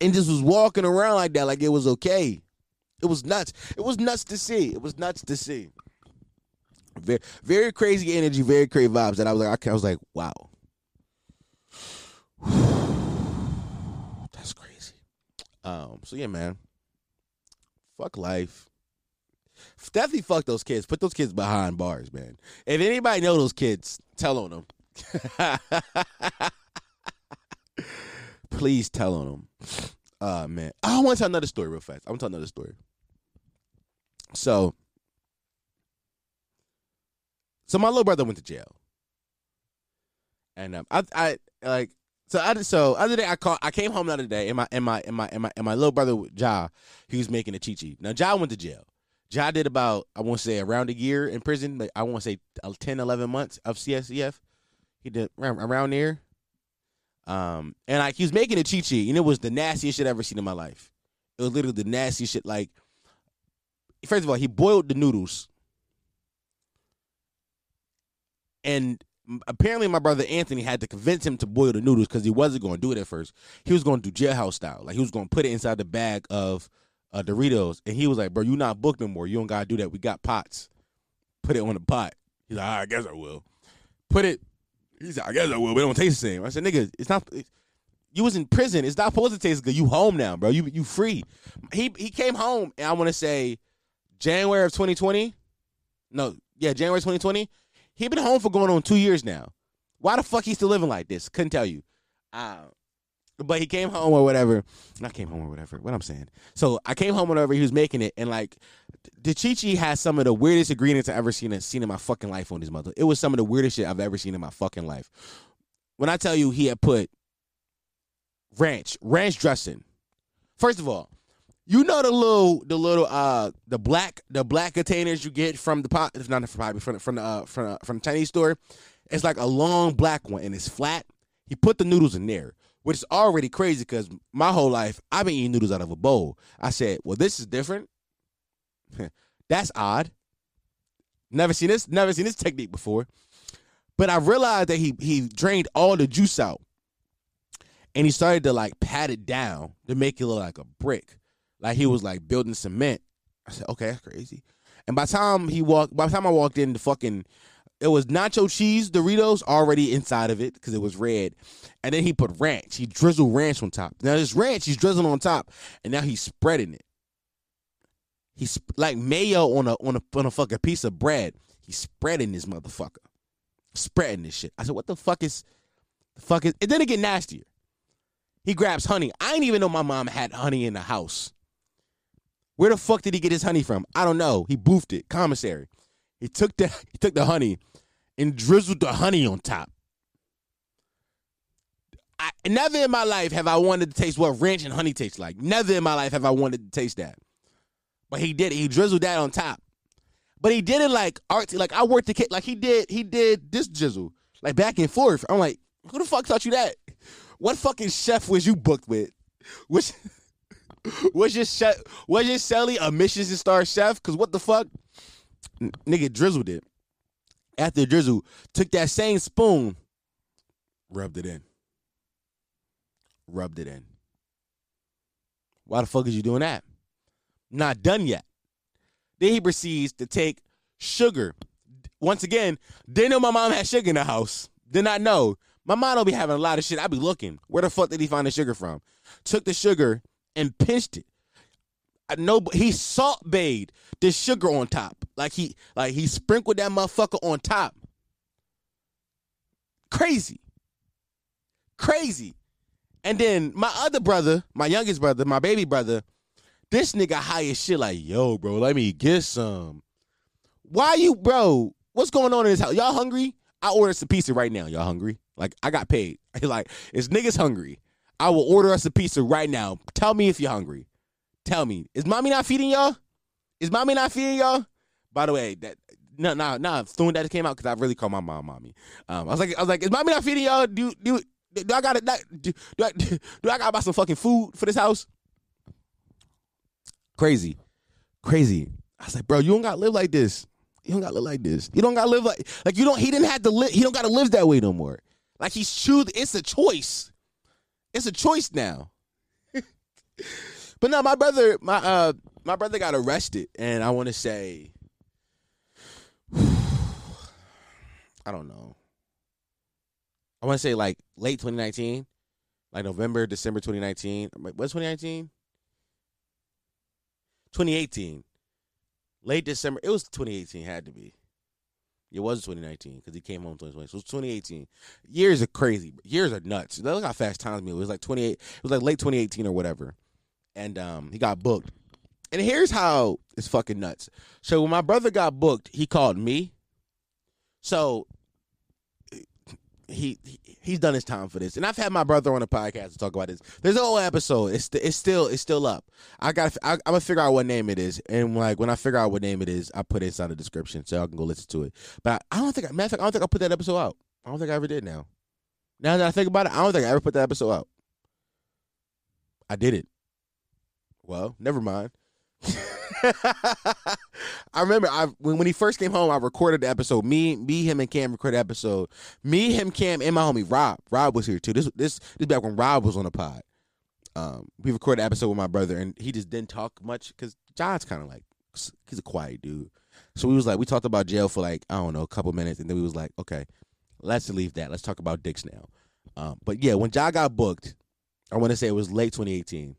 S1: And just was walking around like that, like it was okay. It was nuts. It was nuts to see. It was nuts to see. Very, very crazy energy, very crazy vibes. And I was like, I was like, wow, that's crazy. Um. So yeah, man. Fuck life. Definitely fuck those kids. Put those kids behind bars, man. If anybody know those kids, tell on them. Please tell on them. Uh man. I want to tell another story real fast. I want to tell another story. So, so my little brother went to jail, and um, I, I like so I so other day I called I came home the other day and my and my and my and my and my little brother Ja he was making a chi chi. Now Ja went to jail. Ja did about I want to say around a year in prison. Like I want to say 10, 11 months of CFCF. He did around, around there. Um, and like he was making a chi chi, and it was the nastiest shit I ever seen in my life. It was literally the nastiest shit. Like first of all, he boiled the noodles. And apparently my brother Anthony had to convince him to boil the noodles because he wasn't going to do it at first. He was going to do jailhouse style. Like he was going to put it inside the bag of uh, Doritos. And he was like, bro, you not booked no more. You don't got to do that. We got pots. Put it on the pot. He's like, I guess I will. Put it. He's like, I guess I will, but it don't taste the same. I said, nigga, it's not. You was in prison. It's not supposed to taste good. You home now, bro. You you free. He he came home, and I want to say January of 2020. No, yeah, January 2020. He been home for going on two years now. Why the fuck he still living like this? Couldn't tell you. Uh, but he came home or whatever. Not came home or whatever. What I'm saying. So I came home whenever he was making it, and like the Chichi has some of the weirdest ingredients I've ever seen seen in my fucking life on his mother. It was some of the weirdest shit I've ever seen in my fucking life. When I tell you he had put ranch, ranch dressing. First of all, you know the little, the little, uh, the black, the black containers you get from the pot, if not from from from the uh, from uh, from the Chinese store. It's like a long black one and it's flat. He put the noodles in there, which is already crazy because my whole life I've been eating noodles out of a bowl. I said, well, this is different. That's odd. Never seen this. Never seen this technique before. But I realized that he he drained all the juice out, and he started to like pat it down to make it look like a brick like he was like building cement. I said, okay, that's crazy. And by time he walked, by the time I walked in, the fucking it was nacho cheese Doritos already inside of it because it was red, and then he put ranch. He drizzled ranch on top. Now this ranch he's drizzling on top, and now he's spreading it. He's like mayo on a on a on a fucking piece of bread. He's spreading this motherfucker, spreading this shit. I said, what the fuck is, the fuck is? And then it get nastier. He grabs honey. I didn't even know my mom had honey in the house. Where the fuck did he get his honey from? I don't know. He boofed it. Commissary. He took the he took the honey and drizzled the honey on top. I, never in my life have I wanted to taste what ranch and honey tastes like. Never in my life have I wanted to taste that. But he did it. He drizzled that on top. But he did it like art. Like I worked the kid. Like he did. He did this drizzle like back and forth. I'm like, who the fuck taught you that? What fucking chef was you booked with? Which was your chef? Was your celly a Michelin star chef? Cause what the fuck, N- nigga drizzled it. After drizzle, took that same spoon, rubbed it in rubbed it in. Why the fuck is you doing that? Not done yet. Then he proceeds to take sugar. Once again, didn't know my mom had sugar in the house. Did not know. My mom don't be having a lot of shit. I be looking. Where the fuck did he find the sugar from? Took the sugar and pinched it. I know but he salt bathed the sugar on top. Like he like he sprinkled that motherfucker on top. Crazy. Crazy. And then my other brother, my youngest brother, my baby brother, this nigga high as shit. Like, yo, bro, let me get some. Why you, bro? What's going on in this house? Y'all hungry? I order some pizza right now. Y'all hungry? Like, I got paid. like, is niggas hungry? I will order us a pizza right now. Tell me if you're hungry. Tell me. Is mommy not feeding y'all? Is mommy not feeding y'all? By the way, that no, no, no. Soon that came out because I really called my mom mommy. Um, I was like, I was like, is mommy not feeding y'all? Do do do I got to do, do, I, do I got to buy some fucking food for this house? Crazy, crazy. I was like, bro, you don't got to live like this. You don't got to live like this. You don't got to live like like you don't. He didn't have to live. He don't got to live that way no more. Like he's choosing. It's a choice. It's a choice now. but no, my brother, my uh, my brother got arrested, and I want to say, I don't know. I want to say like late 2019, like November, December 2019. What's 2019? 2018. Late December. It was 2018. Had to be. It was 2019 because he came home 2020. So it was 2018. Years are crazy. Years are nuts. Look how fast times move. It was like 28. It was like late 2018 or whatever. And um, he got booked. And here's how it's fucking nuts. So when my brother got booked, he called me. So he, he he's done his time for this, and I've had my brother on the podcast to talk about this. There's a whole episode. It's it's still it's still up. I got I, am gonna figure out what name it is, and like when I figure out what name it is, I put it inside the description so y'all can go listen to it. But I, I don't think, matter of fact, I don't think I put that episode out. I don't think I ever did. Now, now that I think about it, I don't think I ever put that episode out. I did it. Well, never mind. I remember I when, when he first came home, I recorded the episode. Me, me, him, and Cam recorded episode. Me, him, Cam, and my homie Rob. Rob was here too. This this this back when Rob was on the pod. Um, we recorded episode with my brother, and he just didn't talk much because John's kind of like he's a quiet dude. So we was like, we talked about jail for like I don't know a couple minutes, and then we was like, okay, let's leave that. Let's talk about dicks now. Um, but yeah, when John got booked, I want to say it was late 2018.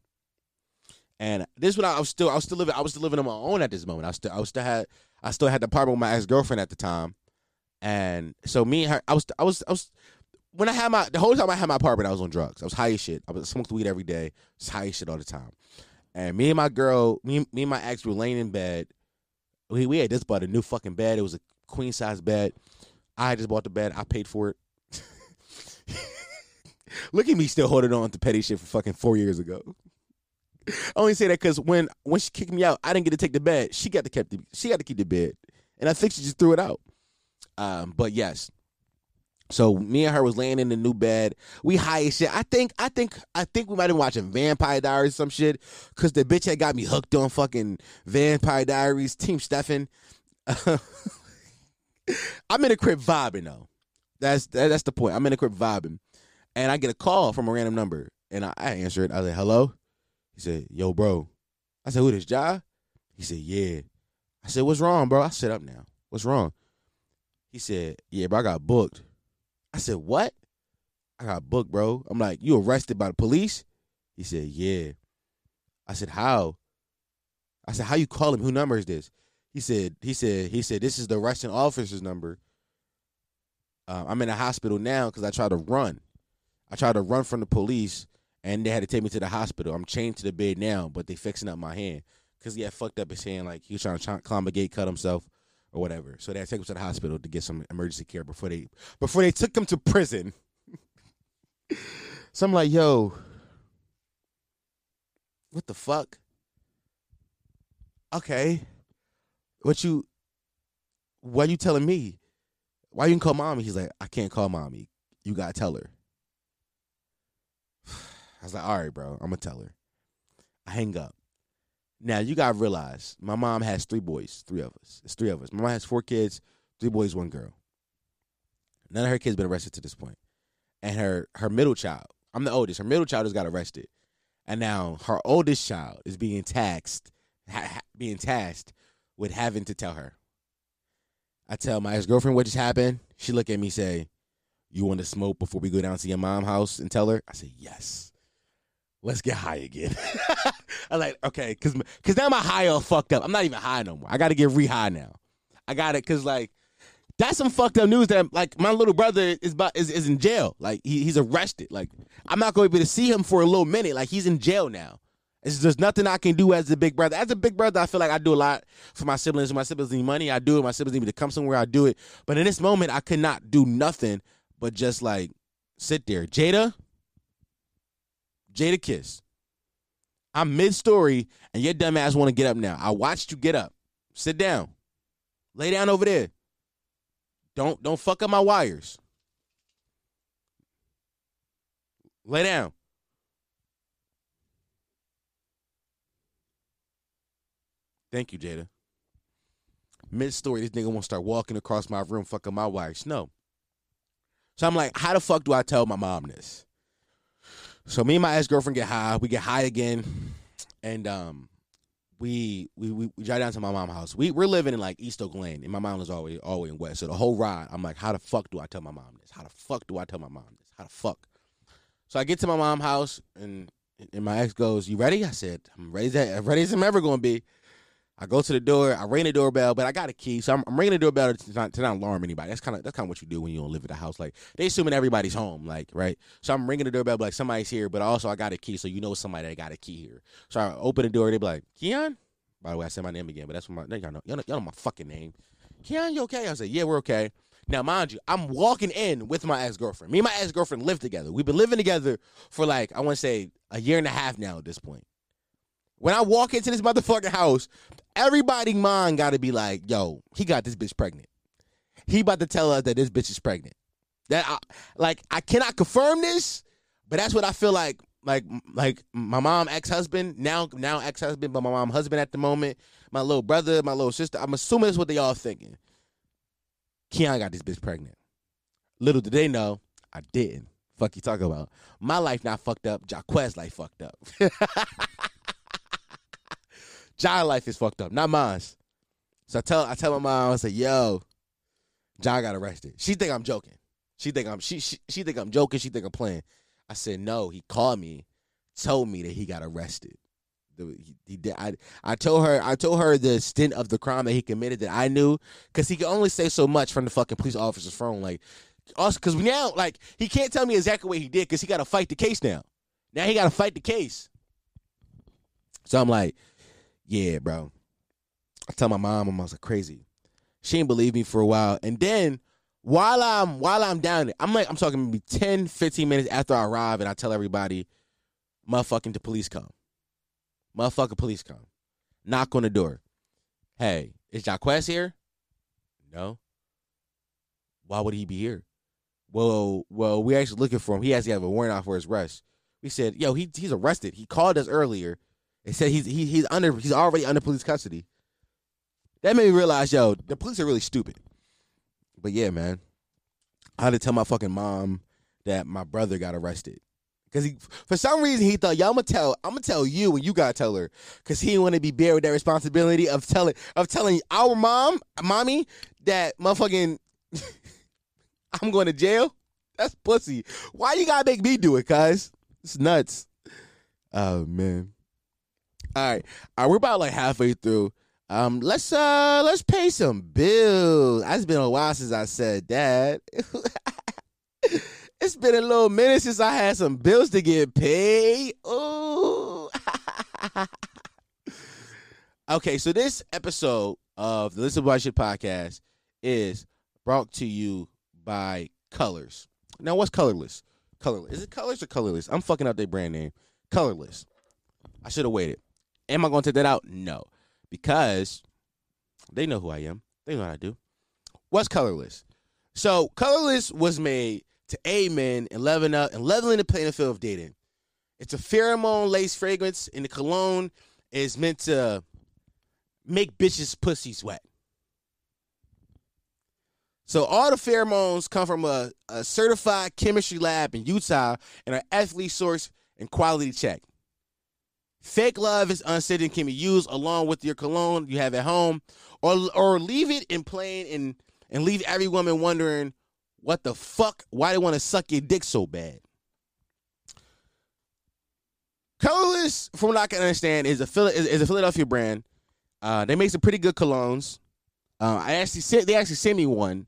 S1: And this when I was still I was still living I was still living on my own at this moment. I still I was still had I still had the apartment with my ex girlfriend at the time, and so me and her I was I was I was when I had my the whole time I had my apartment I was on drugs. I was high as shit. I was smoked weed every day. Just high as shit all the time. And me and my girl, me me and my ex were laying in bed. We we had just bought a new fucking bed. It was a queen size bed. I just bought the bed. I paid for it. Look at me still holding on to petty shit for fucking four years ago. I only say that because when when she kicked me out, I didn't get to take the bed. She got to keep the she got to keep the bed, and I think she just threw it out. Um, but yes, so me and her was laying in the new bed. We high as shit. I think I think I think we might have been watching Vampire Diaries some shit because the bitch had got me hooked on fucking Vampire Diaries. Team Stefan. I'm in a crib vibing though. That's that, that's the point. I'm in a crib vibing, and I get a call from a random number, and I, I answer it. I say hello. He said, "Yo, bro." I said, "Who this, Ja?" He said, "Yeah." I said, "What's wrong, bro?" I sit up now. What's wrong? He said, "Yeah, bro, I got booked." I said, "What?" I got booked, bro. I'm like, "You arrested by the police?" He said, "Yeah." I said, "How?" I said, "How you call him? Who number is this?" He said, "He said, he said, this is the arresting officer's number." Uh, I'm in the hospital now because I tried to run. I tried to run from the police and they had to take me to the hospital. I'm chained to the bed now, but they fixing up my hand because he had fucked up his hand. Like he was trying to climb a gate, cut himself, or whatever. So they had to take him to the hospital to get some emergency care before they before they took him to prison. so I'm like, yo, what the fuck? Okay. What you why you telling me? Why you can call mommy? He's like, I can't call mommy. You gotta tell her. I was like, all right, bro, I'm gonna tell her. I hang up. Now you gotta realize my mom has three boys, three of us. It's three of us. My mom has four kids, three boys, one girl. None of her kids been arrested to this point. And her her middle child, I'm the oldest. Her middle child has got arrested, and now her oldest child is being taxed, ha- being tasked with having to tell her. I tell my ex girlfriend what just happened. She look at me say, "You want to smoke before we go down to your mom's house and tell her?" I say, "Yes." Let's get high again. I'm like, okay, because cause now my high all fucked up. I'm not even high no more. I got to get re high now. I got it because like that's some fucked up news that like my little brother is about is, is in jail. Like he, he's arrested. Like I'm not going to be able to see him for a little minute. Like he's in jail now. It's, there's nothing I can do as a big brother. As a big brother, I feel like I do a lot for my siblings. My siblings need money, I do it. My siblings need me to come somewhere, I do it. But in this moment, I could not do nothing but just like sit there. Jada, Jadakiss. I'm mid story, and your dumb ass want to get up now. I watched you get up. Sit down. Lay down over there. Don't don't fuck up my wires. Lay down. Thank you, Jada. Mid story, this nigga won't start walking across my room, fucking my wires. No. So I'm like, how the fuck do I tell my mom this? So me and my ex girlfriend get high. We get high again, and um, we we we, we drive down to my mom's house. We we're living in like East Oak Lane, and my mom is always always in West. So the whole ride, I'm like, how the fuck do I tell my mom this? How the fuck do I tell my mom this? How the fuck? So I get to my mom's house, and and my ex goes, "You ready?" I said, "I'm ready. As ready as I'm ever gonna be." I go to the door. I ring the doorbell, but I got a key, so I'm, I'm ringing the doorbell to not, to not alarm anybody. That's kind of that's kind of what you do when you don't live at the house. Like they assuming everybody's home, like right. So I'm ringing the doorbell, like somebody's here, but also I got a key, so you know somebody that got a key here. So I open the door. They be like, "Keon." By the way, I said my name again, but that's what my y'all know, y'all know, y'all know my fucking name. Keon, you okay? I said, "Yeah, we're okay." Now, mind you, I'm walking in with my ex girlfriend. Me and my ex girlfriend live together. We've been living together for like I want to say a year and a half now at this point. When I walk into this motherfucking house, everybody mind got to be like, "Yo, he got this bitch pregnant." He about to tell us that this bitch is pregnant. That I, like I cannot confirm this, but that's what I feel like. Like like my mom ex husband now now ex husband, but my mom husband at the moment. My little brother, my little sister. I'm assuming that's what they all thinking. Keon got this bitch pregnant. Little did they know, I didn't. Fuck you talking about? My life not fucked up. Jaquez life fucked up. John life is fucked up, not mine. So I tell I tell my mom, I say, yo, John got arrested. She think I'm joking. She think I'm she she, she think I'm joking. She think I'm playing. I said, no, he called me, told me that he got arrested. The, he, he did. I I told her I told her the extent of the crime that he committed that I knew because he could only say so much from the fucking police officer's phone. Like also because now like he can't tell me exactly what he did because he got to fight the case now. Now he got to fight the case. So I'm like, yeah, bro. I tell my mom I'm like crazy. She didn't believe me for a while, and then while I'm while I'm down there, I'm like I'm talking maybe 10, 15 minutes after I arrive, and I tell everybody, motherfucking the police come. Motherfucking police come. Knock on the door. Hey, is Jaquez here? No. Why would he be here? Well, well, we actually looking for him. He has to have a warrant out for his arrest. We said, yo, he he's arrested. He called us earlier. They said he's he, he's under he's already under police custody. That made me realize, yo, the police are really stupid. But yeah, man, I had to tell my fucking mom that my brother got arrested. Cause he, for some reason, he thought, "Yo, I'm gonna tell, I'm gonna tell you, and you gotta tell her." Cause he want to be bear with that responsibility of telling, of telling our mom, mommy, that motherfucking, I'm going to jail. That's pussy. Why you gotta make me do it, cuz? It's nuts. Oh man. All right, all right, we're about like halfway through. Um, let's uh, let's pay some bills. It's been a while since I said that. it's been a little minute since I had some bills to get paid. Ooh. okay, so this episode of the Listen About Shit podcast is brought to you by Colors. Now, what's Colorless? Colorless. Is it Colors or Colorless? I'm fucking up their brand name. Colorless. I should have waited. Am I going to take that out? No. Because they know who I am. They know what I do. What's Colorless? So, Colorless was made to aid men and leveling up and leveling the playing field of dating. It's a pheromone laced fragrance, and the cologne is meant to make bitches' pussies wet. So all the pheromones come from a, a certified chemistry lab in Utah and are ethically sourced and quality checked. Fake love is and can be used along with your cologne you have at home, or or leave it in plain and and leave every woman wondering what the fuck why they want to suck your dick so bad. Colorless, from what I can understand, is a is a Philadelphia brand. Uh, they make some pretty good colognes. Uh, I actually sent they actually sent me one,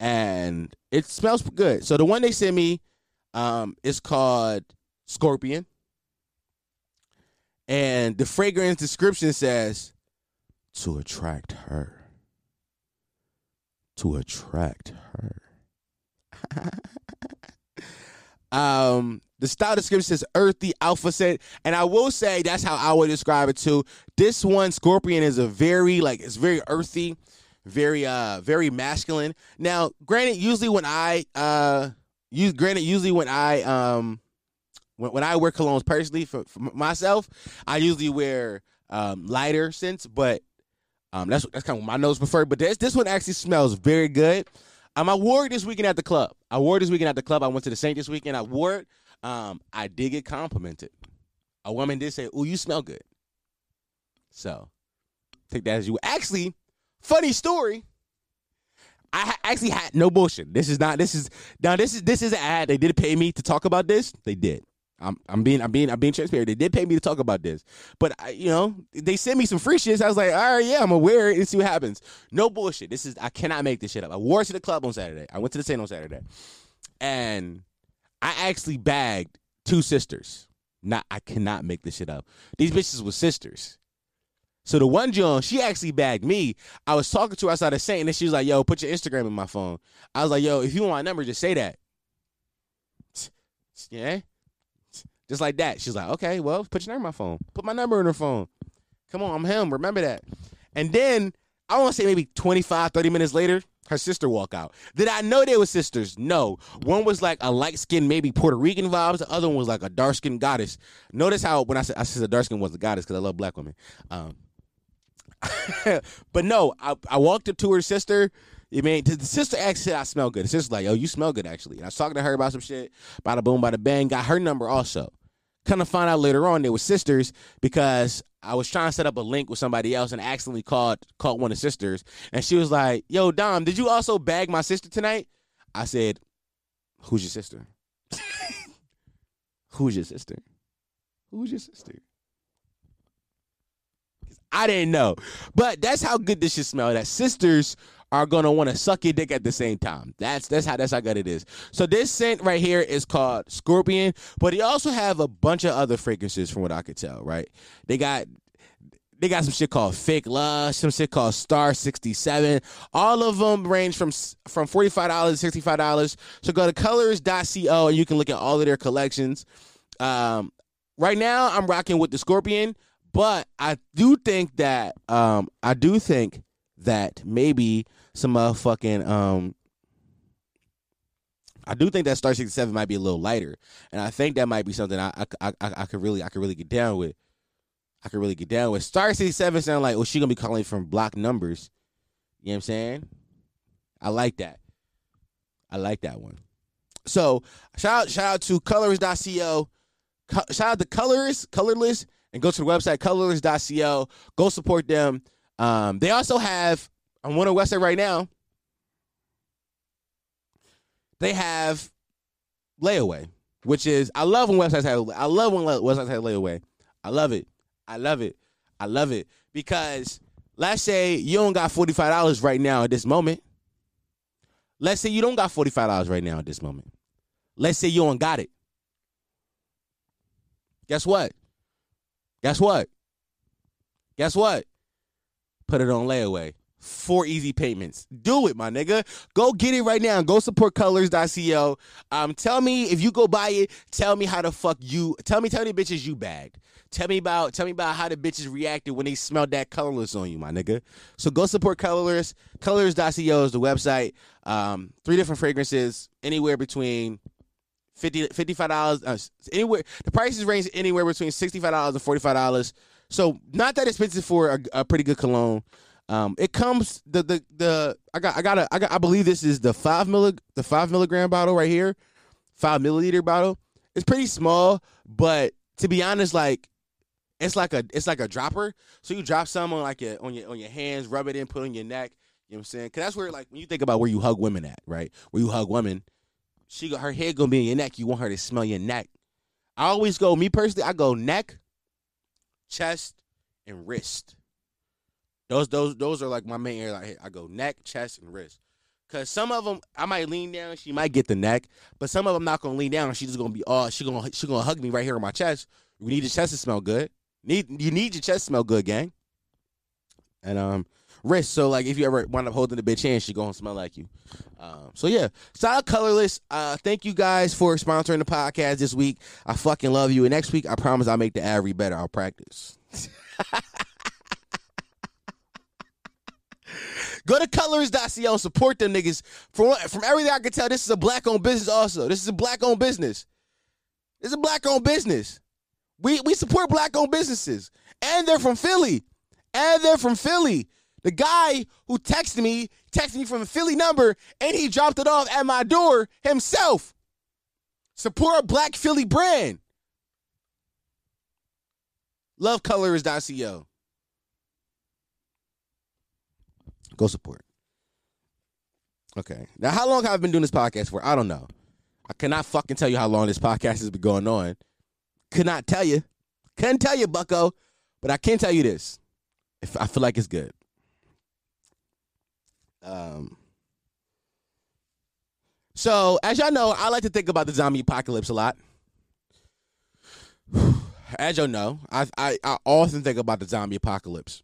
S1: and it smells good. So the one they sent me um, is called Scorpion, and the fragrance description says to attract her. To attract her. um, the style description says earthy alpha scent, and I will say that's how I would describe it too. This one, Scorpion, is a very like it's very earthy, very uh very masculine. Now, granted, usually when I uh use granted usually when I um when, when I wear colognes personally for, for myself, I usually wear um lighter scents, but um that's that's kind of my nose preferred. But this this one actually smells very good. Um, I wore it this weekend at the club. I wore it this weekend at the club. I went to the Saint this weekend. I wore it. Um, I did get complimented. A woman did say, "Oh, you smell good." So, take that as you. Actually, funny story. I actually had no bullshit. This is not. This is now. This is this is an ad. They did pay me to talk about this. They did. I'm I'm being I'm being I'm being transparent. They did pay me to talk about this, but I, you know they sent me some free shit. I was like, all right, yeah, I'm it and see what happens. No bullshit. This is I cannot make this shit up. I wore it to the club on Saturday. I went to the Saint on Saturday, and I actually bagged two sisters. Not I cannot make this shit up. These bitches were sisters. So the one John, she actually bagged me. I was talking to her outside of Saint, and she was like, "Yo, put your Instagram in my phone." I was like, "Yo, if you want my number, just say that." Yeah, just like that. She's like, "Okay, well, put your number in my phone. Put my number in her phone. Come on, I'm him. Remember that." And then I want to say maybe 25, 30 minutes later, her sister walk out. Did I know they were sisters? No. One was like a light skinned, maybe Puerto Rican vibes. The other one was like a dark skinned goddess. Notice how when I said I said the dark skin was a goddess because I love black women. Um, but no, I, I walked up to her sister. I mean, the sister actually said I smell good. The sister's like, "Yo, you smell good actually." And I was talking to her about some shit. Bada boom, bada bang. Got her number also. Kind of find out later on they were sisters because I was trying to set up a link with somebody else and accidentally called called one of the sisters, and she was like, "Yo, Dom, did you also bag my sister tonight?" I said, "Who's your sister? Who's your sister? Who's your sister?" I didn't know, but that's how good this should smell. That sisters are gonna want to suck your dick at the same time. That's that's how that's how good it is. So this scent right here is called Scorpion, but they also have a bunch of other fragrances from what I could tell. Right? They got they got some shit called Fake Love, some shit called Star 67. All of them range from from $45 to $65. So go to colors.co and you can look at all of their collections. Um, right now I'm rocking with the Scorpion, but I do think that um, I do think that maybe some motherfucking um I do think that Star 67 might be a little lighter. And I think that might be something I I I, I could really I could really get down with. I could really get down with. Star 67 sound like, well, she gonna be calling from block numbers. You know what I'm saying? I like that. I like that one. So shout out, shout out to colors.co. Co- shout out to Colors, Colorless, and go to the website colorless.co. Go support them. Um, they also have on one of the website right now. They have layaway, which is I love when websites have I love when websites have layaway. I love it. I love it. I love it because let's say you don't got forty five dollars right now at this moment. Let's say you don't got forty five dollars right now at this moment. Let's say you don't got it. Guess what? Guess what? Guess what? Put it on layaway. Four easy payments. Do it, my nigga. Go get it right now. Go support colors.co. Um, tell me if you go buy it, tell me how the fuck you tell me, tell me bitches you bagged. Tell me about tell me about how the bitches reacted when they smelled that colorless on you, my nigga. So go support colorless. Colors.co is the website. Um, three different fragrances, anywhere between 50 $55 uh, anywhere the prices range anywhere between $65 and $45 so not that expensive for a, a pretty good cologne um, it comes the the the I got I got a, I got I believe this is the five milli the five milligram bottle right here, five milliliter bottle. It's pretty small, but to be honest, like it's like a it's like a dropper. So you drop some on like your on your on your hands, rub it in, put on your neck. You know what I'm saying? Cause that's where like when you think about where you hug women at, right? Where you hug women, she got her head gonna be in your neck. You want her to smell your neck. I always go, me personally, I go neck, chest, and wrist. Those those those are like my main area. Like I go neck, chest, and wrist. Cause some of them I might lean down, she might get the neck, but some of them not gonna lean down. She's just gonna be oh, she gonna she gonna hug me right here on my chest. We need your chest to smell good. Need you need your chest to smell good, gang. And um, wrist. So like if you ever wind up holding the bitch hand, she gonna smell like you. Um, so yeah, out colorless. Uh, thank you guys for sponsoring the podcast this week. I fucking love you. And next week, I promise I'll make the ad better. I'll practice. Go to colors.co and support them niggas. From from everything I can tell, this is a black owned business. Also, this is a black owned business. This is a black owned business. We we support black owned businesses, and they're from Philly, and they're from Philly. The guy who texted me texted me from a Philly number, and he dropped it off at my door himself. Support a black Philly brand. Love Lovecolors.co. Go support. Okay. Now, how long have I been doing this podcast for? I don't know. I cannot fucking tell you how long this podcast has been going on. Could not tell you. Couldn't tell you, bucko. But I can tell you this. If I feel like it's good. Um. So, as y'all know, I like to think about the zombie apocalypse a lot. As y'all know, I, I I often think about the zombie apocalypse.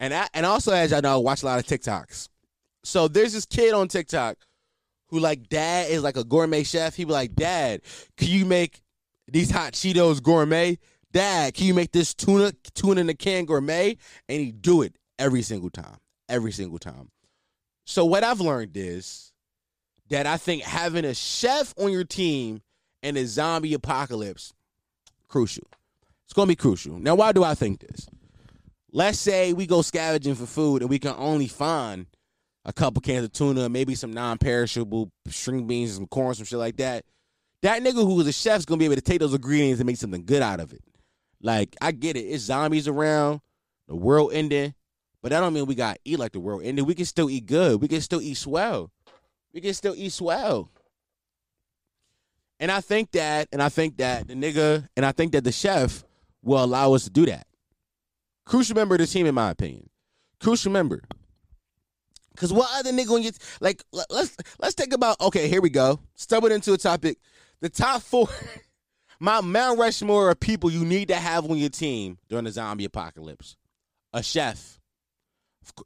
S1: And I, and also as y'all know, I watch a lot of TikToks. So there's this kid on TikTok who like dad is like a gourmet chef. He be like, Dad, can you make these hot Cheetos gourmet? Dad, can you make this tuna tuna in a can gourmet? And he do it every single time. Every single time. So what I've learned is that I think having a chef on your team in a zombie apocalypse crucial. It's gonna be crucial. Now, why do I think this? Let's say we go scavenging for food and we can only find a couple cans of tuna, maybe some non-perishable string beans, some corn, some shit like that. That nigga who is a chef's gonna be able to take those ingredients and make something good out of it. Like I get it, it's zombies around, the world ending, but that don't mean we gotta eat like the world ending. We can still eat good. We can still eat swell. We can still eat swell. And I think that, and I think that the nigga, and I think that the chef will allow us to do that. Crucial member of the team, in my opinion. Crucial member. Cause what other nigga when you like? Let's let's think about. Okay, here we go. Stumbled into a topic. The top four, my Mount Rushmore of people you need to have on your team during the zombie apocalypse. A chef.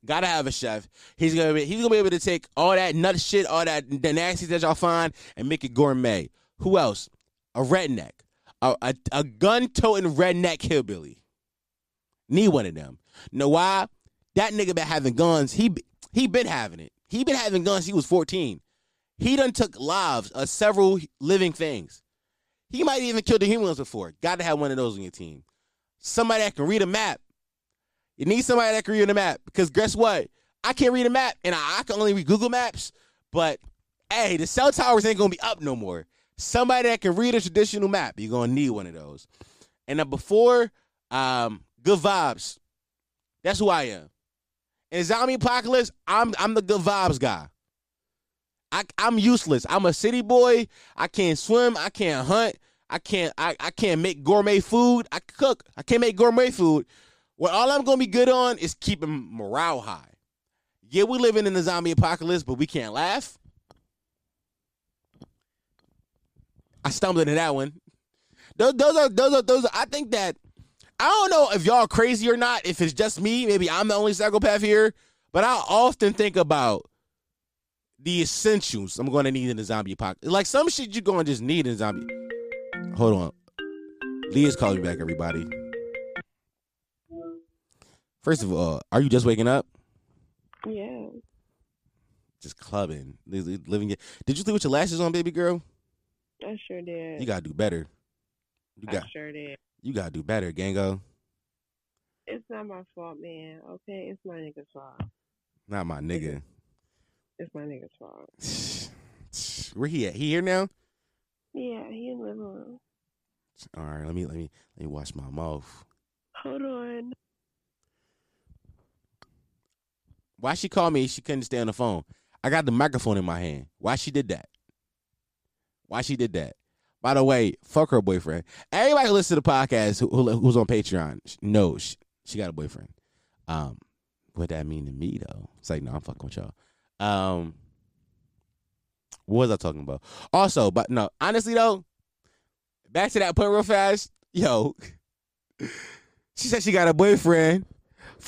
S1: Gotta have a chef. He's gonna be he's gonna be able to take all that nut shit, all that the nasty that y'all find, and make it gourmet. Who else? A redneck. A, a, a gun toting redneck hillbilly. Need one of them. Know why? That nigga been having guns. He he been having it. He been having guns. He was 14. He done took lives of several living things. He might even killed the humans before. Got to have one of those on your team. Somebody that can read a map. You need somebody that can read a map because guess what? I can't read a map and I, I can only read Google Maps. But hey, the cell towers ain't gonna be up no more. Somebody that can read a traditional map, you're gonna need one of those. And before um, good vibes. That's who I am. In zombie apocalypse, I'm I'm the good vibes guy. I I'm useless. I'm a city boy. I can't swim. I can't hunt. I can't I, I can't make gourmet food. I cook. I can't make gourmet food. What all I'm gonna be good on is keeping morale high. Yeah, we're living in the zombie apocalypse, but we can't laugh. I stumbled into that one. Those, those are those are those. Are, I think that I don't know if y'all crazy or not. If it's just me, maybe I'm the only psychopath here. But I often think about the essentials I'm going to need in the zombie apocalypse. Like some shit you're going to just need in a zombie. Hold on. Leah's calling me back, everybody. First of all, are you just waking up?
S3: Yeah.
S1: Just clubbing, living. It. Did you sleep with your lashes on, baby girl?
S3: I sure did.
S1: You gotta do better.
S3: You got. I sure did.
S1: You gotta do better, Gango.
S3: It's not my fault, man. Okay, it's my nigga's fault.
S1: Not my nigga.
S3: It's my nigga's fault.
S1: Where he at? He here now?
S3: Yeah, he in the living room.
S1: All right, let me let me let me wash my mouth.
S3: Hold on.
S1: Why she called me? She couldn't stay on the phone. I got the microphone in my hand. Why she did that? Why she did that? By the way, fuck her boyfriend. Everybody who listens to the podcast who, who, who's on Patreon knows she, she got a boyfriend. Um, what that mean to me though? It's like no, I'm fucking with y'all. Um, what was I talking about? Also, but no, honestly though, back to that point real fast. Yo, she said she got a boyfriend.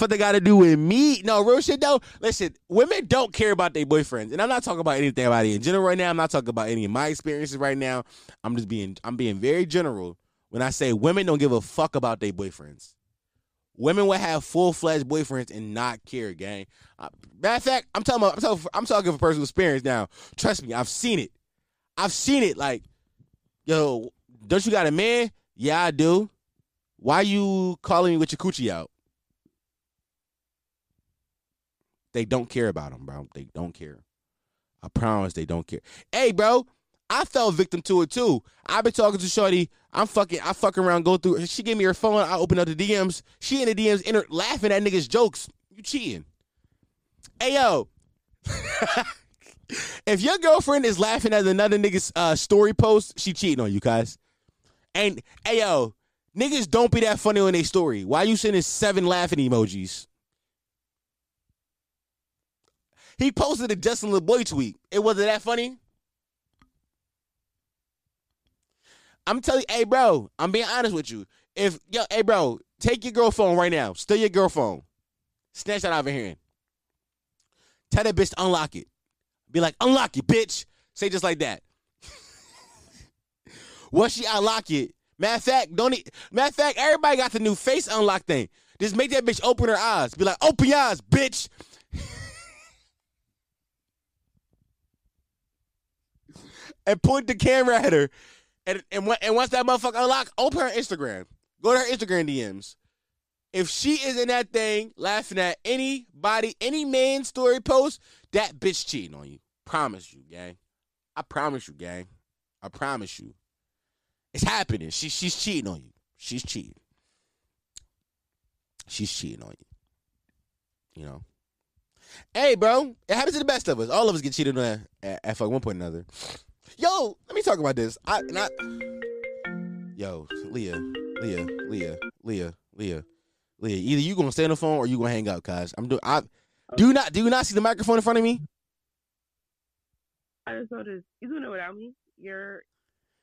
S1: What they got to do with me? No, real shit though. Listen, women don't care about their boyfriends, and I'm not talking about anything about it in general right now. I'm not talking about any of my experiences right now. I'm just being, I'm being very general when I say women don't give a fuck about their boyfriends. Women will have full fledged boyfriends and not care, gang. Uh, matter of fact, I'm talking about, I'm talking, I'm talking from personal experience now. Trust me, I've seen it. I've seen it. Like, yo, don't you got a man? Yeah, I do. Why you calling me with your coochie out? They don't care about him, bro. They don't care. I promise they don't care. Hey, bro, I fell victim to it too. I've been talking to Shorty. I'm fucking. I fucking around. Go through. She gave me her phone. I open up the DMs. She in the DMs, in her, laughing at niggas' jokes. You cheating? Hey yo. if your girlfriend is laughing at another nigga's uh, story post, she cheating on you, guys. And hey yo, niggas don't be that funny on their story. Why you sending seven laughing emojis? He posted a Justin LaBoy tweet. It wasn't that funny. I'm telling you, hey, bro, I'm being honest with you. If, yo, hey, bro, take your girl phone right now. Steal your girl phone. Snatch that out of her hand. Tell that bitch to unlock it. Be like, unlock it, bitch. Say just like that. Once she unlock it, matter of fact, don't e- matter of fact, everybody got the new face unlock thing. Just make that bitch open her eyes. Be like, open your eyes, bitch. And point the camera at her and and, and once that motherfucker unlock, open her Instagram. Go to her Instagram DMs. If she is in that thing laughing at anybody, any man story post, that bitch cheating on you. Promise you, gang. I promise you, gang. I promise you. It's happening. She she's cheating on you. She's cheating. She's cheating on you. You know. Hey, bro, it happens to the best of us. All of us get cheated on at, at, at one point or another. Yo, let me talk about this. I, not. Yo, Leah, Leah, Leah, Leah, Leah, Leah. Either you gonna stay on the phone or you gonna hang up, guys. I'm doing. I do not do you not see the microphone in front of me?
S3: I just noticed you doing it without me. You're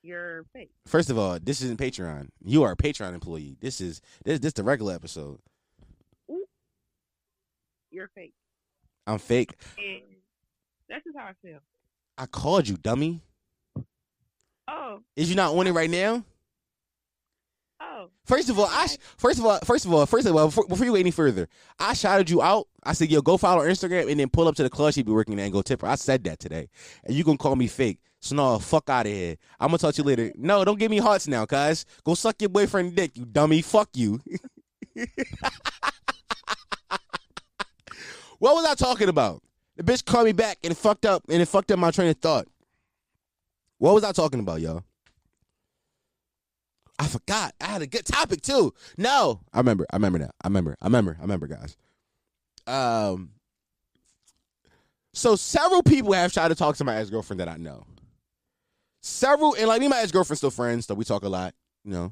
S3: you're fake.
S1: First of all, this isn't Patreon. You are a Patreon employee. This is this this the regular episode.
S3: Ooh. You're fake.
S1: I'm fake.
S3: And that's just how I feel.
S1: I called you, dummy.
S3: Oh.
S1: Is you not on it right now?
S3: Oh.
S1: First of all, I first of all, first of all, first of all, before, before you go any further, I shouted you out. I said, "Yo, go follow her Instagram and then pull up to the club she be working at and go tip her." I said that today, and you gonna call me fake? So no, fuck out of here. I'm gonna talk to you later. No, don't give me hearts now, cuz. Go suck your boyfriend dick, you dummy. Fuck you. what was I talking about? The bitch called me back and it fucked up and it fucked up my train of thought. What was I talking about, y'all? I forgot. I had a good topic too. No, I remember. I remember now. I remember. I remember. I remember, guys. Um. So several people have tried to talk to my ex girlfriend that I know. Several and like me, and my ex girlfriend still friends, so we talk a lot. You know.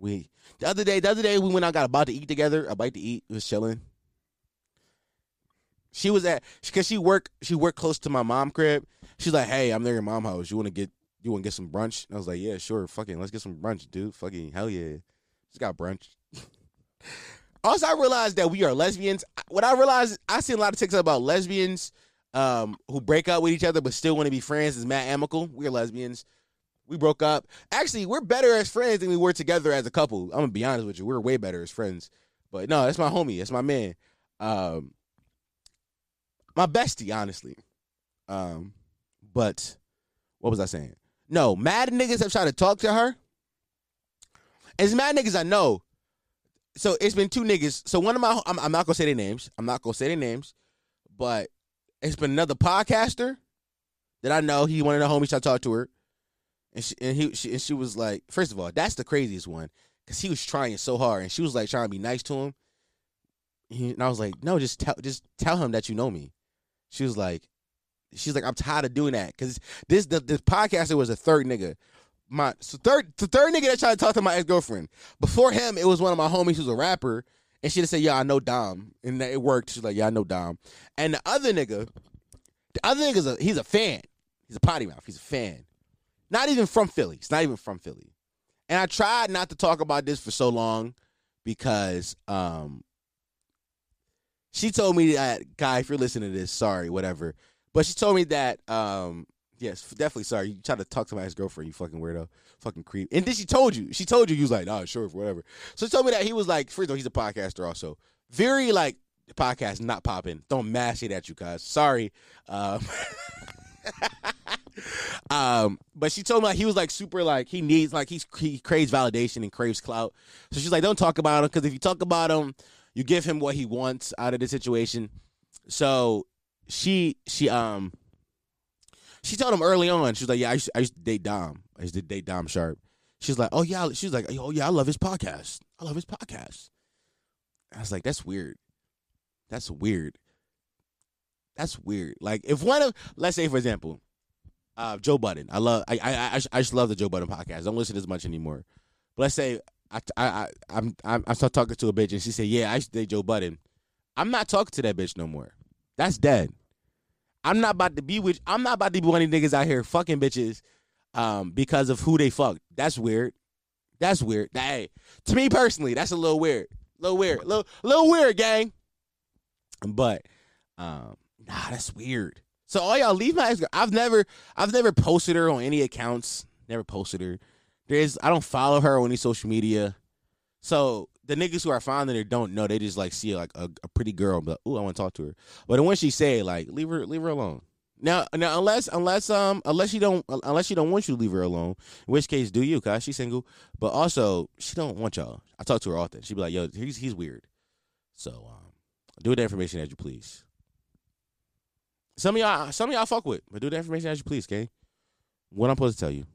S1: We the other day, the other day we went out, got about to eat together. A bite to eat. Was chilling. She was at because she worked she worked close to my mom crib. She's like, "Hey, I'm there at mom house. You want to get you want to get some brunch?" And I was like, "Yeah, sure. Fucking let's get some brunch, dude. Fucking hell yeah." Just got brunch. also, I realized that we are lesbians. What I realized, I seen a lot of TikToks about lesbians um, who break up with each other but still want to be friends. Is Matt Amical? We're lesbians. We broke up. Actually, we're better as friends than we were together as a couple. I'm gonna be honest with you. We're way better as friends. But no, that's my homie. That's my man. Um, my bestie, honestly. Um, but what was I saying? No, mad niggas have tried to talk to her. As mad niggas I know. So it's been two niggas. So one of my, I'm, I'm not gonna say their names. I'm not gonna say their names, but it's been another podcaster that I know. He one of the homies I talked to her, and she and he she, and she was like, first of all, that's the craziest one because he was trying so hard, and she was like trying to be nice to him. He, and I was like, no, just tell just tell him that you know me. She was like, she's like, I'm tired of doing that because this the this podcaster was a third nigga. My so third the third nigga that tried to talk to my ex girlfriend. Before him, it was one of my homies who's a rapper, and she just said, "Yeah, I know Dom," and it worked. She's like, "Yeah, I know Dom." And the other nigga, the other nigga's a he's a fan. He's a potty mouth. He's a fan. Not even from Philly. He's not even from Philly. And I tried not to talk about this for so long because um she told me that guy, if you're listening to this, sorry, whatever. But she told me that um yes, definitely sorry. You tried to talk to my ex girlfriend, you fucking weirdo, fucking creep. And then she told you, she told you, you was like, nah, sure, whatever. So she told me that he was like, first of all, he's a podcaster also, very like podcast not popping. Don't mash it at you guys. Sorry. Um, um, but she told me like he was like super like he needs like he's he craves validation and craves clout. So she's like, don't talk about him because if you talk about him, you give him what he wants out of the situation. So she she um she told him early on. She was like, yeah, I used, I used to date Dom. I used to date Dom Sharp. She's like, oh yeah. She's like, oh yeah, I love his podcast. I love his podcast. I was like, that's weird. That's weird. That's weird. Like if one of let's say for example, uh, Joe Budden. I love I I I, I just love the Joe Budden podcast. I don't listen as much anymore. But let's say I I, I I'm I'm I start talking to a bitch and she said, "Yeah, I used to date Joe Budden." I'm not talking to that bitch no more. That's dead. I'm not about to be with. I'm not about to be one of these niggas out here fucking bitches, um, because of who they fucked. That's weird. That's weird. Hey, to me personally, that's a little weird. A little weird. A little, little weird, gang. But, um, nah, that's weird. So all y'all leave my ex. I've never, I've never posted her on any accounts. Never posted her. There's, I don't follow her on any social media. So the niggas who are finding her don't know. They just like see like a, a pretty girl, but ooh, I want to talk to her. But when she say like, leave her, leave her alone. Now, now, unless, unless, um, unless you don't, unless she don't want you to leave her alone. In which case, do you? Cause she's single. But also, she don't want y'all. I talk to her often. She be like, yo, he's he's weird. So, um, do the information as you please. Some of y'all, some of y'all fuck with, but do the information as you please, okay? What I'm supposed to tell you.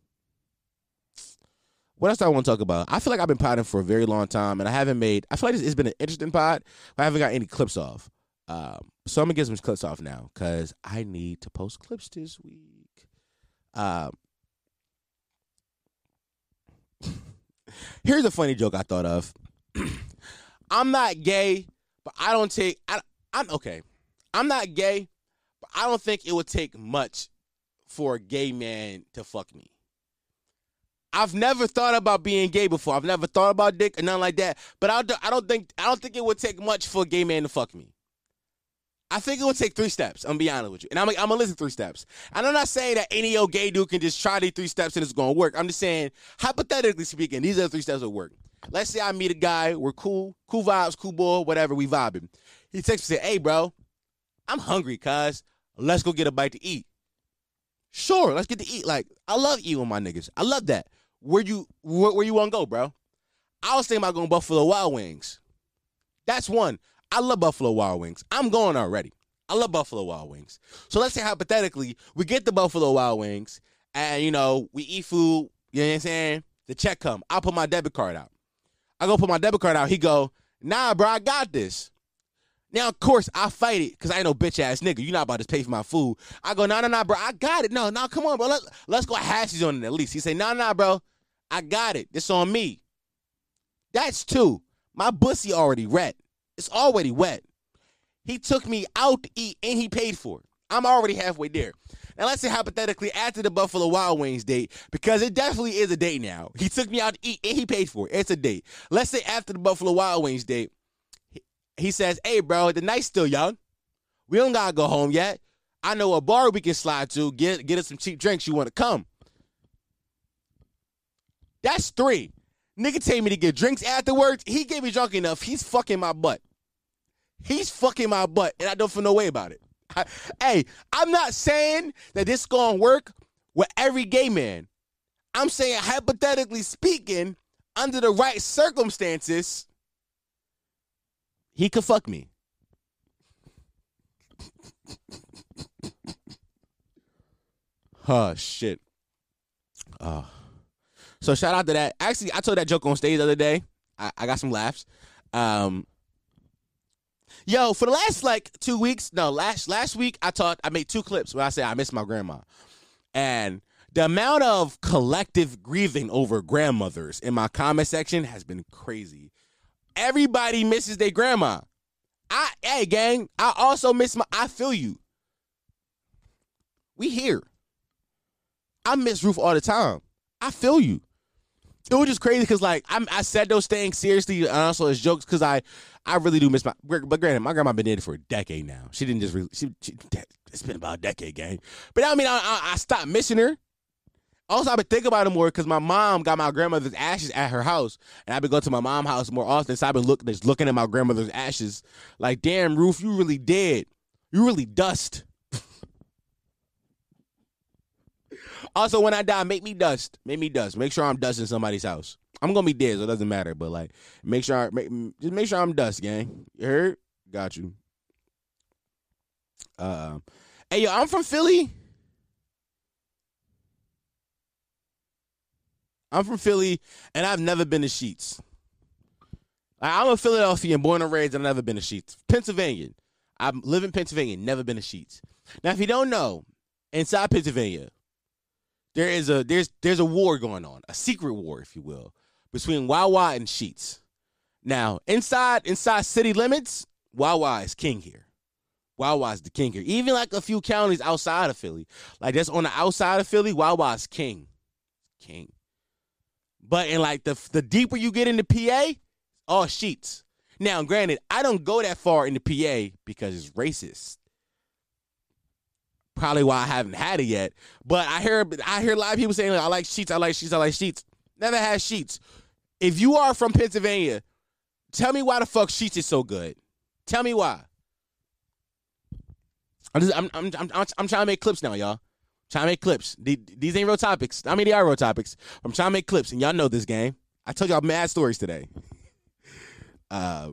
S1: What else do I want to talk about? I feel like I've been potting for a very long time, and I haven't made. I feel like it's been an interesting pod, but I haven't got any clips off. Um, so I'm gonna get some clips off now because I need to post clips this week. Um, here's a funny joke I thought of. I'm not gay, but I don't take. I, I'm okay. I'm not gay, but I don't think it would take much for a gay man to fuck me. I've never thought about being gay before. I've never thought about dick or nothing like that. But I don't, I don't think I don't think it would take much for a gay man to fuck me. I think it would take three steps. I'm gonna be honest with you, and I'm, I'm gonna listen three steps. And I'm not saying that any old gay dude can just try these three steps and it's gonna work. I'm just saying, hypothetically speaking, these are three steps that work. Let's say I meet a guy, we're cool, cool vibes, cool boy, whatever, we vibing. He texts me, say, "Hey, bro, I'm hungry, cuz let's go get a bite to eat." Sure, let's get to eat. Like I love eating with my niggas. I love that. Where you where, where you want to go, bro? I was thinking about going Buffalo Wild Wings. That's one. I love Buffalo Wild Wings. I'm going already. I love Buffalo Wild Wings. So let's say hypothetically, we get the Buffalo Wild Wings and you know, we eat food, you know what I'm saying? The check come. I'll put my debit card out. I go put my debit card out. He go, nah, bro, I got this. Now, of course, I fight it because I ain't no bitch ass nigga. You not about to pay for my food. I go, nah, nah, no, bro, I got it. No, no, come on, bro. Let, let's go hashes on it at least. He say, nah, nah, bro, I got it. This on me. That's two. My bussy already wet. It's already wet. He took me out to eat and he paid for it. I'm already halfway there. Now let's say hypothetically after the Buffalo Wild Wings date, because it definitely is a date now. He took me out to eat and he paid for it. It's a date. Let's say after the Buffalo Wild Wings date, he, says, Hey bro, the night's still young. We don't gotta go home yet. I know a bar we can slide to, get get us some cheap drinks. You wanna come? That's three. Nigga take me to get drinks afterwards. He gave me drunk enough. He's fucking my butt. He's fucking my butt, and I don't feel no way about it. I, hey, I'm not saying that this gonna work with every gay man. I'm saying hypothetically speaking, under the right circumstances, he could fuck me. oh shit. Oh. So shout out to that. Actually, I told that joke on stage the other day. I, I got some laughs. Um, yo, for the last like two weeks, no, last last week I taught I made two clips where I said I miss my grandma. And the amount of collective grieving over grandmothers in my comment section has been crazy. Everybody misses their grandma. I hey gang, I also miss my I feel you. We here. I miss Ruth all the time. I feel you. It was just crazy because like I'm, I said those things seriously uh, and also as jokes because I I really do miss my but granted my grandma been dead for a decade now. She didn't just re, she, she it's been about a decade, gang. But I mean I, I, I stopped missing her. Also, I've been thinking about it more because my mom got my grandmother's ashes at her house, and I've been going to my mom's house more often. So I've been looking, just looking at my grandmother's ashes, like, damn, Ruth, you really dead. You really dust. Also, when I die, make me dust. Make me dust. Make sure I'm dusting somebody's house. I'm gonna be dead, so it doesn't matter. But like, make sure, I, make, just make sure I'm dust, gang. You heard? Got you. Uh, hey, yo, I'm from Philly. I'm from Philly, and I've never been to Sheetz. I'm a Philadelphian, born and raised, and I've never been to Sheetz. Pennsylvania. I live in Pennsylvania, never been to Sheetz. Now, if you don't know, inside Pennsylvania, there is a there's there's a war going on, a secret war, if you will, between Wawa and Sheetz. Now, inside inside city limits, Wawa is king here. Wawa is the king here. Even like a few counties outside of Philly, like that's on the outside of Philly, Wawa is king, king. But in like the the deeper you get into PA, all oh, Sheetz. Now, granted, I don't go that far into PA because it's racist. Probably why I haven't had it yet. But I hear I hear a lot of people saying, I like Sheetz, I like Sheetz, I like Sheetz. Never had Sheetz. If you are from Pennsylvania, tell me why the fuck Sheetz is so good. Tell me why. I'm just I'm I'm I'm, I'm trying to make clips now, y'all. Trying to make clips. These ain't real topics. I mean, they are real topics. I'm trying to make clips, and y'all know this game. I told y'all mad stories today. Uh,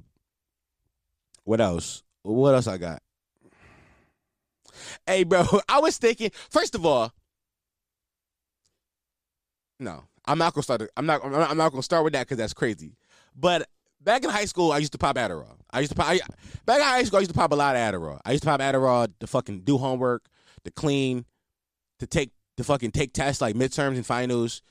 S1: what else? What else I got? Hey, bro, I was thinking. First of all, no, I'm not gonna start. I'm not. I'm not gonna start with that because that's crazy. But back in high school, I used to pop Adderall. I used to pop. I, back in high school, I used to pop a lot of Adderall. I used to pop Adderall to fucking do homework, to clean, to take to fucking take tests like midterms and finals.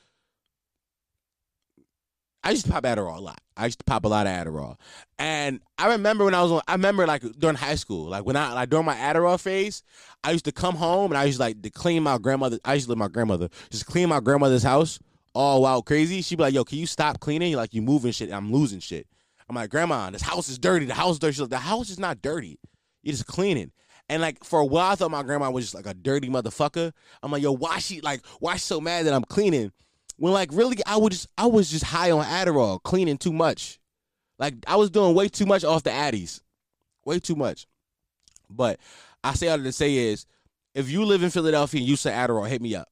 S1: I used to pop Adderall a lot. I used to pop a lot of Adderall, and I remember when I was on. I remember like during high school, like when I like during my Adderall phase, I used to come home and I used to, like to clean my grandmother. I used to live my grandmother, just clean my grandmother's house. All wild crazy. She'd be like, "Yo, can you stop cleaning? Like you moving shit. I'm losing shit." I'm like, "Grandma, this house is dirty. The house is dirty." She's like, "The house is not dirty. You're just cleaning." And like for a while, I thought my grandma was just like a dirty motherfucker. I'm like, yo, why she like why she so mad that I'm cleaning? When like really, I was just I was just high on Adderall, cleaning too much. Like I was doing way too much off the Addies, way too much. But I say all to say is, if you live in Philadelphia and you say Adderall, hit me up.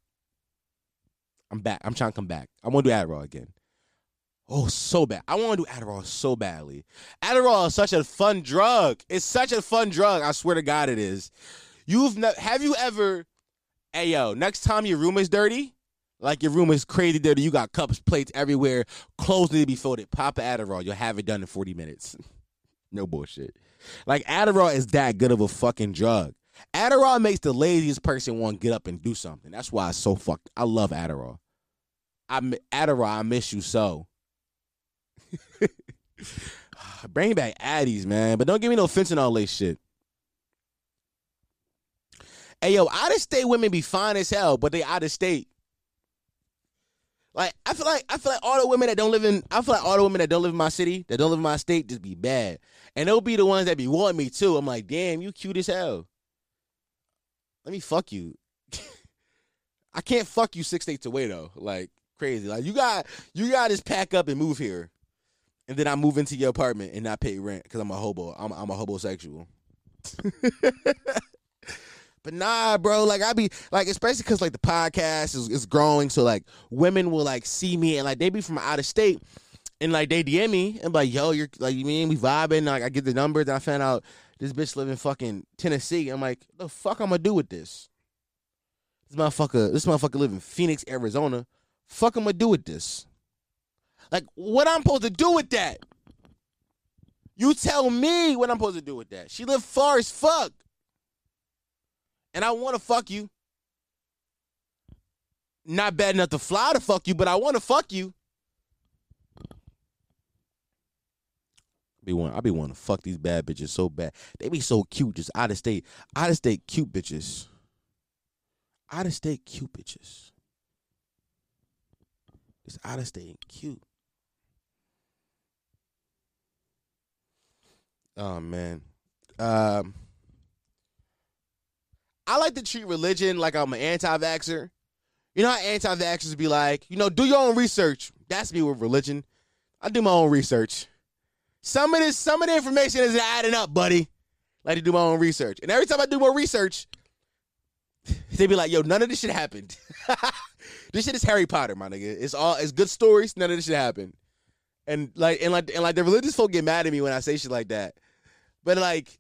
S1: I'm back. I'm trying to come back. I want to do Adderall again. Oh, so bad. I want to do Adderall so badly. Adderall is such a fun drug. It's such a fun drug. I swear to God, it is. You've ne- have you ever? Hey yo, next time your room is dirty, like your room is crazy dirty, you got cups, plates everywhere, clothes need to be folded. Pop a Adderall. You'll have it done in 40 minutes. no bullshit. Like Adderall is that good of a fucking drug. Adderall makes the laziest person want to get up and do something. That's why it's so fucked. I love Adderall. I Adderall, I miss you so. Bring back Addies, man. But don't give me no fentanyl lace shit. Hey yo, out of state women be fine as hell, but they out of state. Like I feel like I feel like all the women that don't live in I feel like all the women that don't live in my city, that don't live in my state, just be bad. And they'll be the ones that be wanting me too. I'm like, damn, you cute as hell. Let me fuck you. I can't fuck you six states away though. Like crazy. Like you got you got just pack up and move here, and then I move into your apartment and not pay rent because I'm a hobo. I'm I'm a homosexual. but nah, bro. Like I be like, especially because like the podcast is, is growing, so like women will like see me and like they be from out of state. And like they DM me and like, yo, you're like you mean we vibing? Like I get the numbers and I found out this bitch live in fucking Tennessee. I'm like, the fuck I'm gonna do with this? This motherfucker, this motherfucker live in Phoenix, Arizona. Fuck I'm gonna do with this? Like, what I'm supposed to do with that? You tell me what I'm supposed to do with that. She live far as fuck. And I wanna fuck you. Not bad enough to fly to fuck you, but I wanna fuck you. Be one, I be wanting to fuck these bad bitches so bad. They be so cute, just out of state, out of state cute bitches. Out of state cute bitches. Just out of state cute. Oh man. Um I like to treat religion like I'm an anti-vaxxer. You know how anti-vaxxers be like, you know, do your own research. That's me with religion. I do my own research. Some of this, some of the information isn't adding up, buddy. Like to do my own research. And every time I do more research, they be like, yo, none of this shit happened. this shit is Harry Potter, my nigga. It's all it's good stories, none of this shit happened. And like and like and like the religious folk get mad at me when I say shit like that. But like,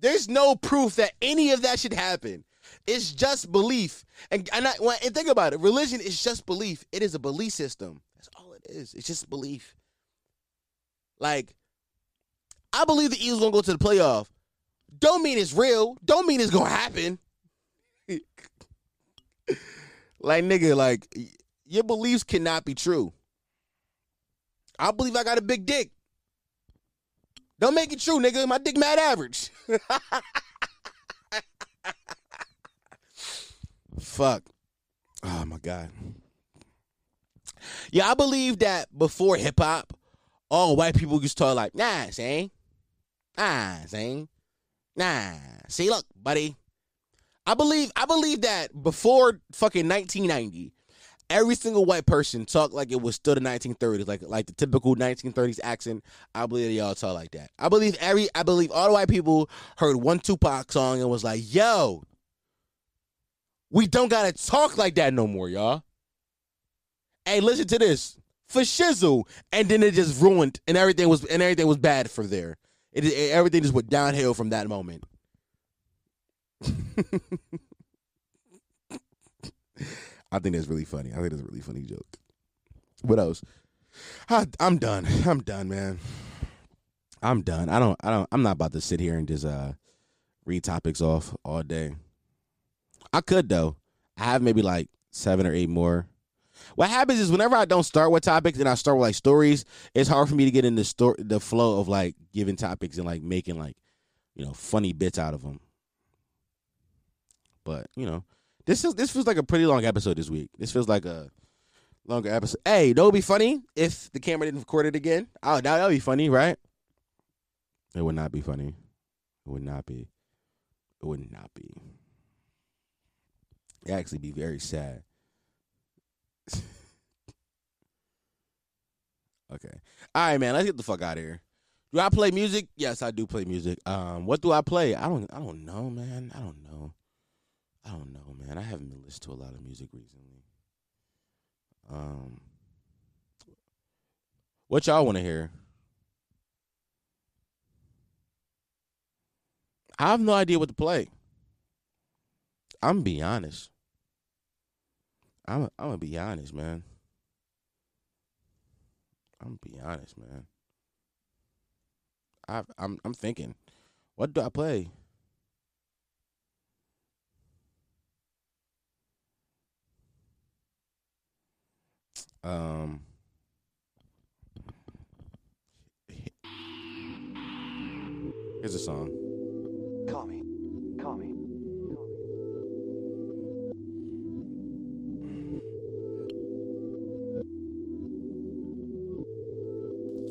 S1: there's no proof that any of that should happen. It's just belief. And and, I, and think about it. Religion is just belief. It is a belief system. That's all it is. It's just belief. Like, I believe the Eagles gonna go to the playoff. Don't mean it's real. Don't mean it's gonna happen. like nigga, like your beliefs cannot be true. I believe I got a big dick. Don't make it true, nigga. My dick mad average. Fuck. Oh my god. Yeah, I believe that before hip hop, all white people used to talk like, nah, see? Nah, see? Nah. See, look, buddy. I believe I believe that before fucking 1990, every single white person talked like it was still the 1930s, like like the typical 1930s accent. I believe they all talk like that. I believe every I believe all the white people heard one Tupac song and was like, "Yo, we don't gotta talk like that no more, y'all." Hey, listen to this for shizzle, and then it just ruined, and everything was and everything was bad for there. It, it everything just went downhill from that moment. I think that's really funny. I think that's a really funny joke. What else? I, I'm done. I'm done, man. I'm done. I don't. I don't. I'm not about to sit here and just uh read topics off all day. I could though. I have maybe like seven or eight more. What happens is whenever I don't start with topics and I start with like stories, it's hard for me to get in the story, the flow of like giving topics and like making like you know funny bits out of them. But you know, this is this feels like a pretty long episode this week. This feels like a longer episode. Hey, that would be funny if the camera didn't record it again. Oh, that would be funny, right? It would not be funny. It would not be. It would not be. It actually be very sad. okay. All right, man. Let's get the fuck out of here. Do I play music? Yes, I do play music. Um, what do I play? I don't. I don't know, man. I don't know. I don't know, man. I haven't been listening to a lot of music recently. Um, what y'all want to hear? I have no idea what to play. I'm be honest. I'm I'm gonna be honest, man. I'm be honest, man. I I'm I'm thinking, what do I play? Um, here's a song.
S4: Call me. Call me.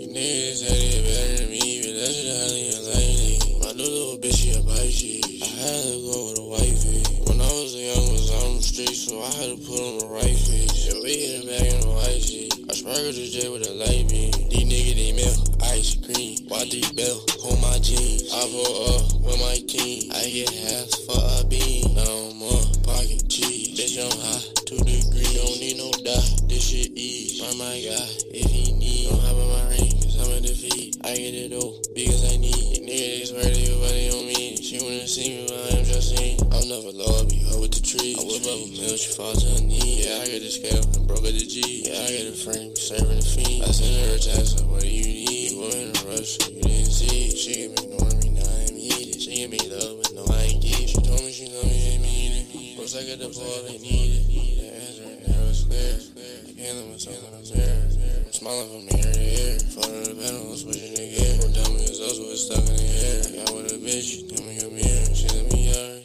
S4: Niggas ain't better than me, but that's just how they like it. My new little bitch, she a bite, she had to go with a wifey. When I was young, was on the street, so I had to put on the right feet. Yeah, we hit it back in the white. I sparkled the J with a light beam. These niggas, they milk, ice cream. YD belt, hold my jeans. I pull up with my team. I get half for a bean. No more pocket cheese. Bitch, I'm high, two degrees. Don't need no die, this shit easy. Find my guy if he need. Don't have on my ring, cause I'm a defeat. I get it though, because I need. Nigga, they swear to you, but they don't mean it. She wanna see me, but I am just seen. I'm never low, I be her with the tree. I whip up a mill, she falls to her knee. Yeah, I get the scale and broke her the G. Yeah, I get a frame, serving the fiend. I send her a text, like, what do you need? You were in a rush, so you didn't see. She give me ignoring me, now I'm eating. She give me love, but no, I ain't give. She told me she love me, ain't mean it. Once I get the ball, they need it. The answer ain't never clear. I can't let myself the mirror. I'm smiling from ear to ear. Follow the pedal, I'm switching the gear. Don't tell me it's us, it's stuck in the air. I got with a bitch, tell me. She let me out,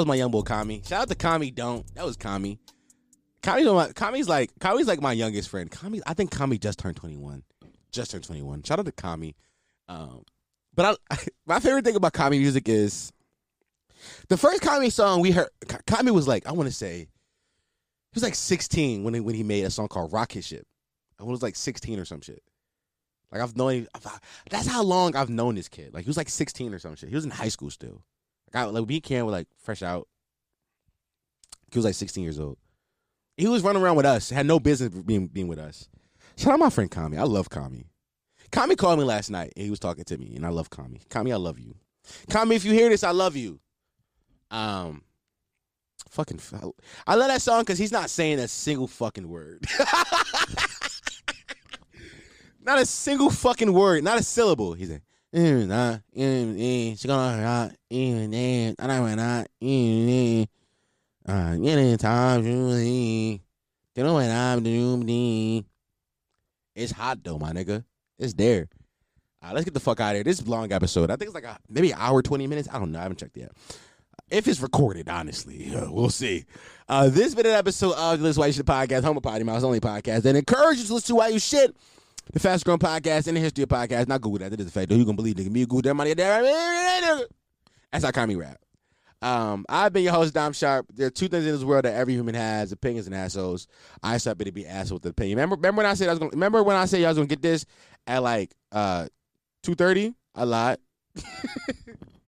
S4: was my
S1: young boy Kami. Shout out to Kami. Don't. That was Kami. Kami's my, Kami's like Kami's like my youngest friend. Kami, I think Kami just turned twenty one. Just turned twenty one. Shout out to Kami. Um, but I, my favorite thing about Kami music is the first Kami song we heard. Kami was like I want to say he was like sixteen when he, when he made a song called Rocket Ship. I was like sixteen or some shit. Like I've known. That's how long I've known this kid. Like he was like sixteen or some shit. He was in high school still. Like, I, like me and Cam were like fresh out. He was like 16 years old. He was running around with us. Had no business being being with us. Shout out my friend Kami. I love Kami. Kami called me last night and he was talking to me, and I love Kami. Kami, I love you. Kami, if you hear this, I love you. Um, fucking, I love that song because he's not saying a single fucking word. not a single fucking word, not a syllable. He's like, it's hot though, my nigga. It's there. Uh, let's get the fuck out of here. This is a long episode. I think it's like a, maybe an hour, 20 minutes. I don't know. I haven't checked yet. If it's recorded, honestly, uh, we'll see. Uh, this been an episode of the Listen Why You Shit podcast, Home of Potty Mouse, only podcast that encourages you to listen to Why You Shit, the fastest growing podcast in the history of podcasts. Not Google that. That is a fact. Though you gonna believe nigga. Me Google that money. That's how Kami rap. Um, I've been your host, Dom Sharp. There are two things in this world that every human has: opinions and assholes. I just happen to be asshole with the opinion. Remember, remember when I said I was gonna remember when I said I was gonna get this at like uh two thirty? A lied.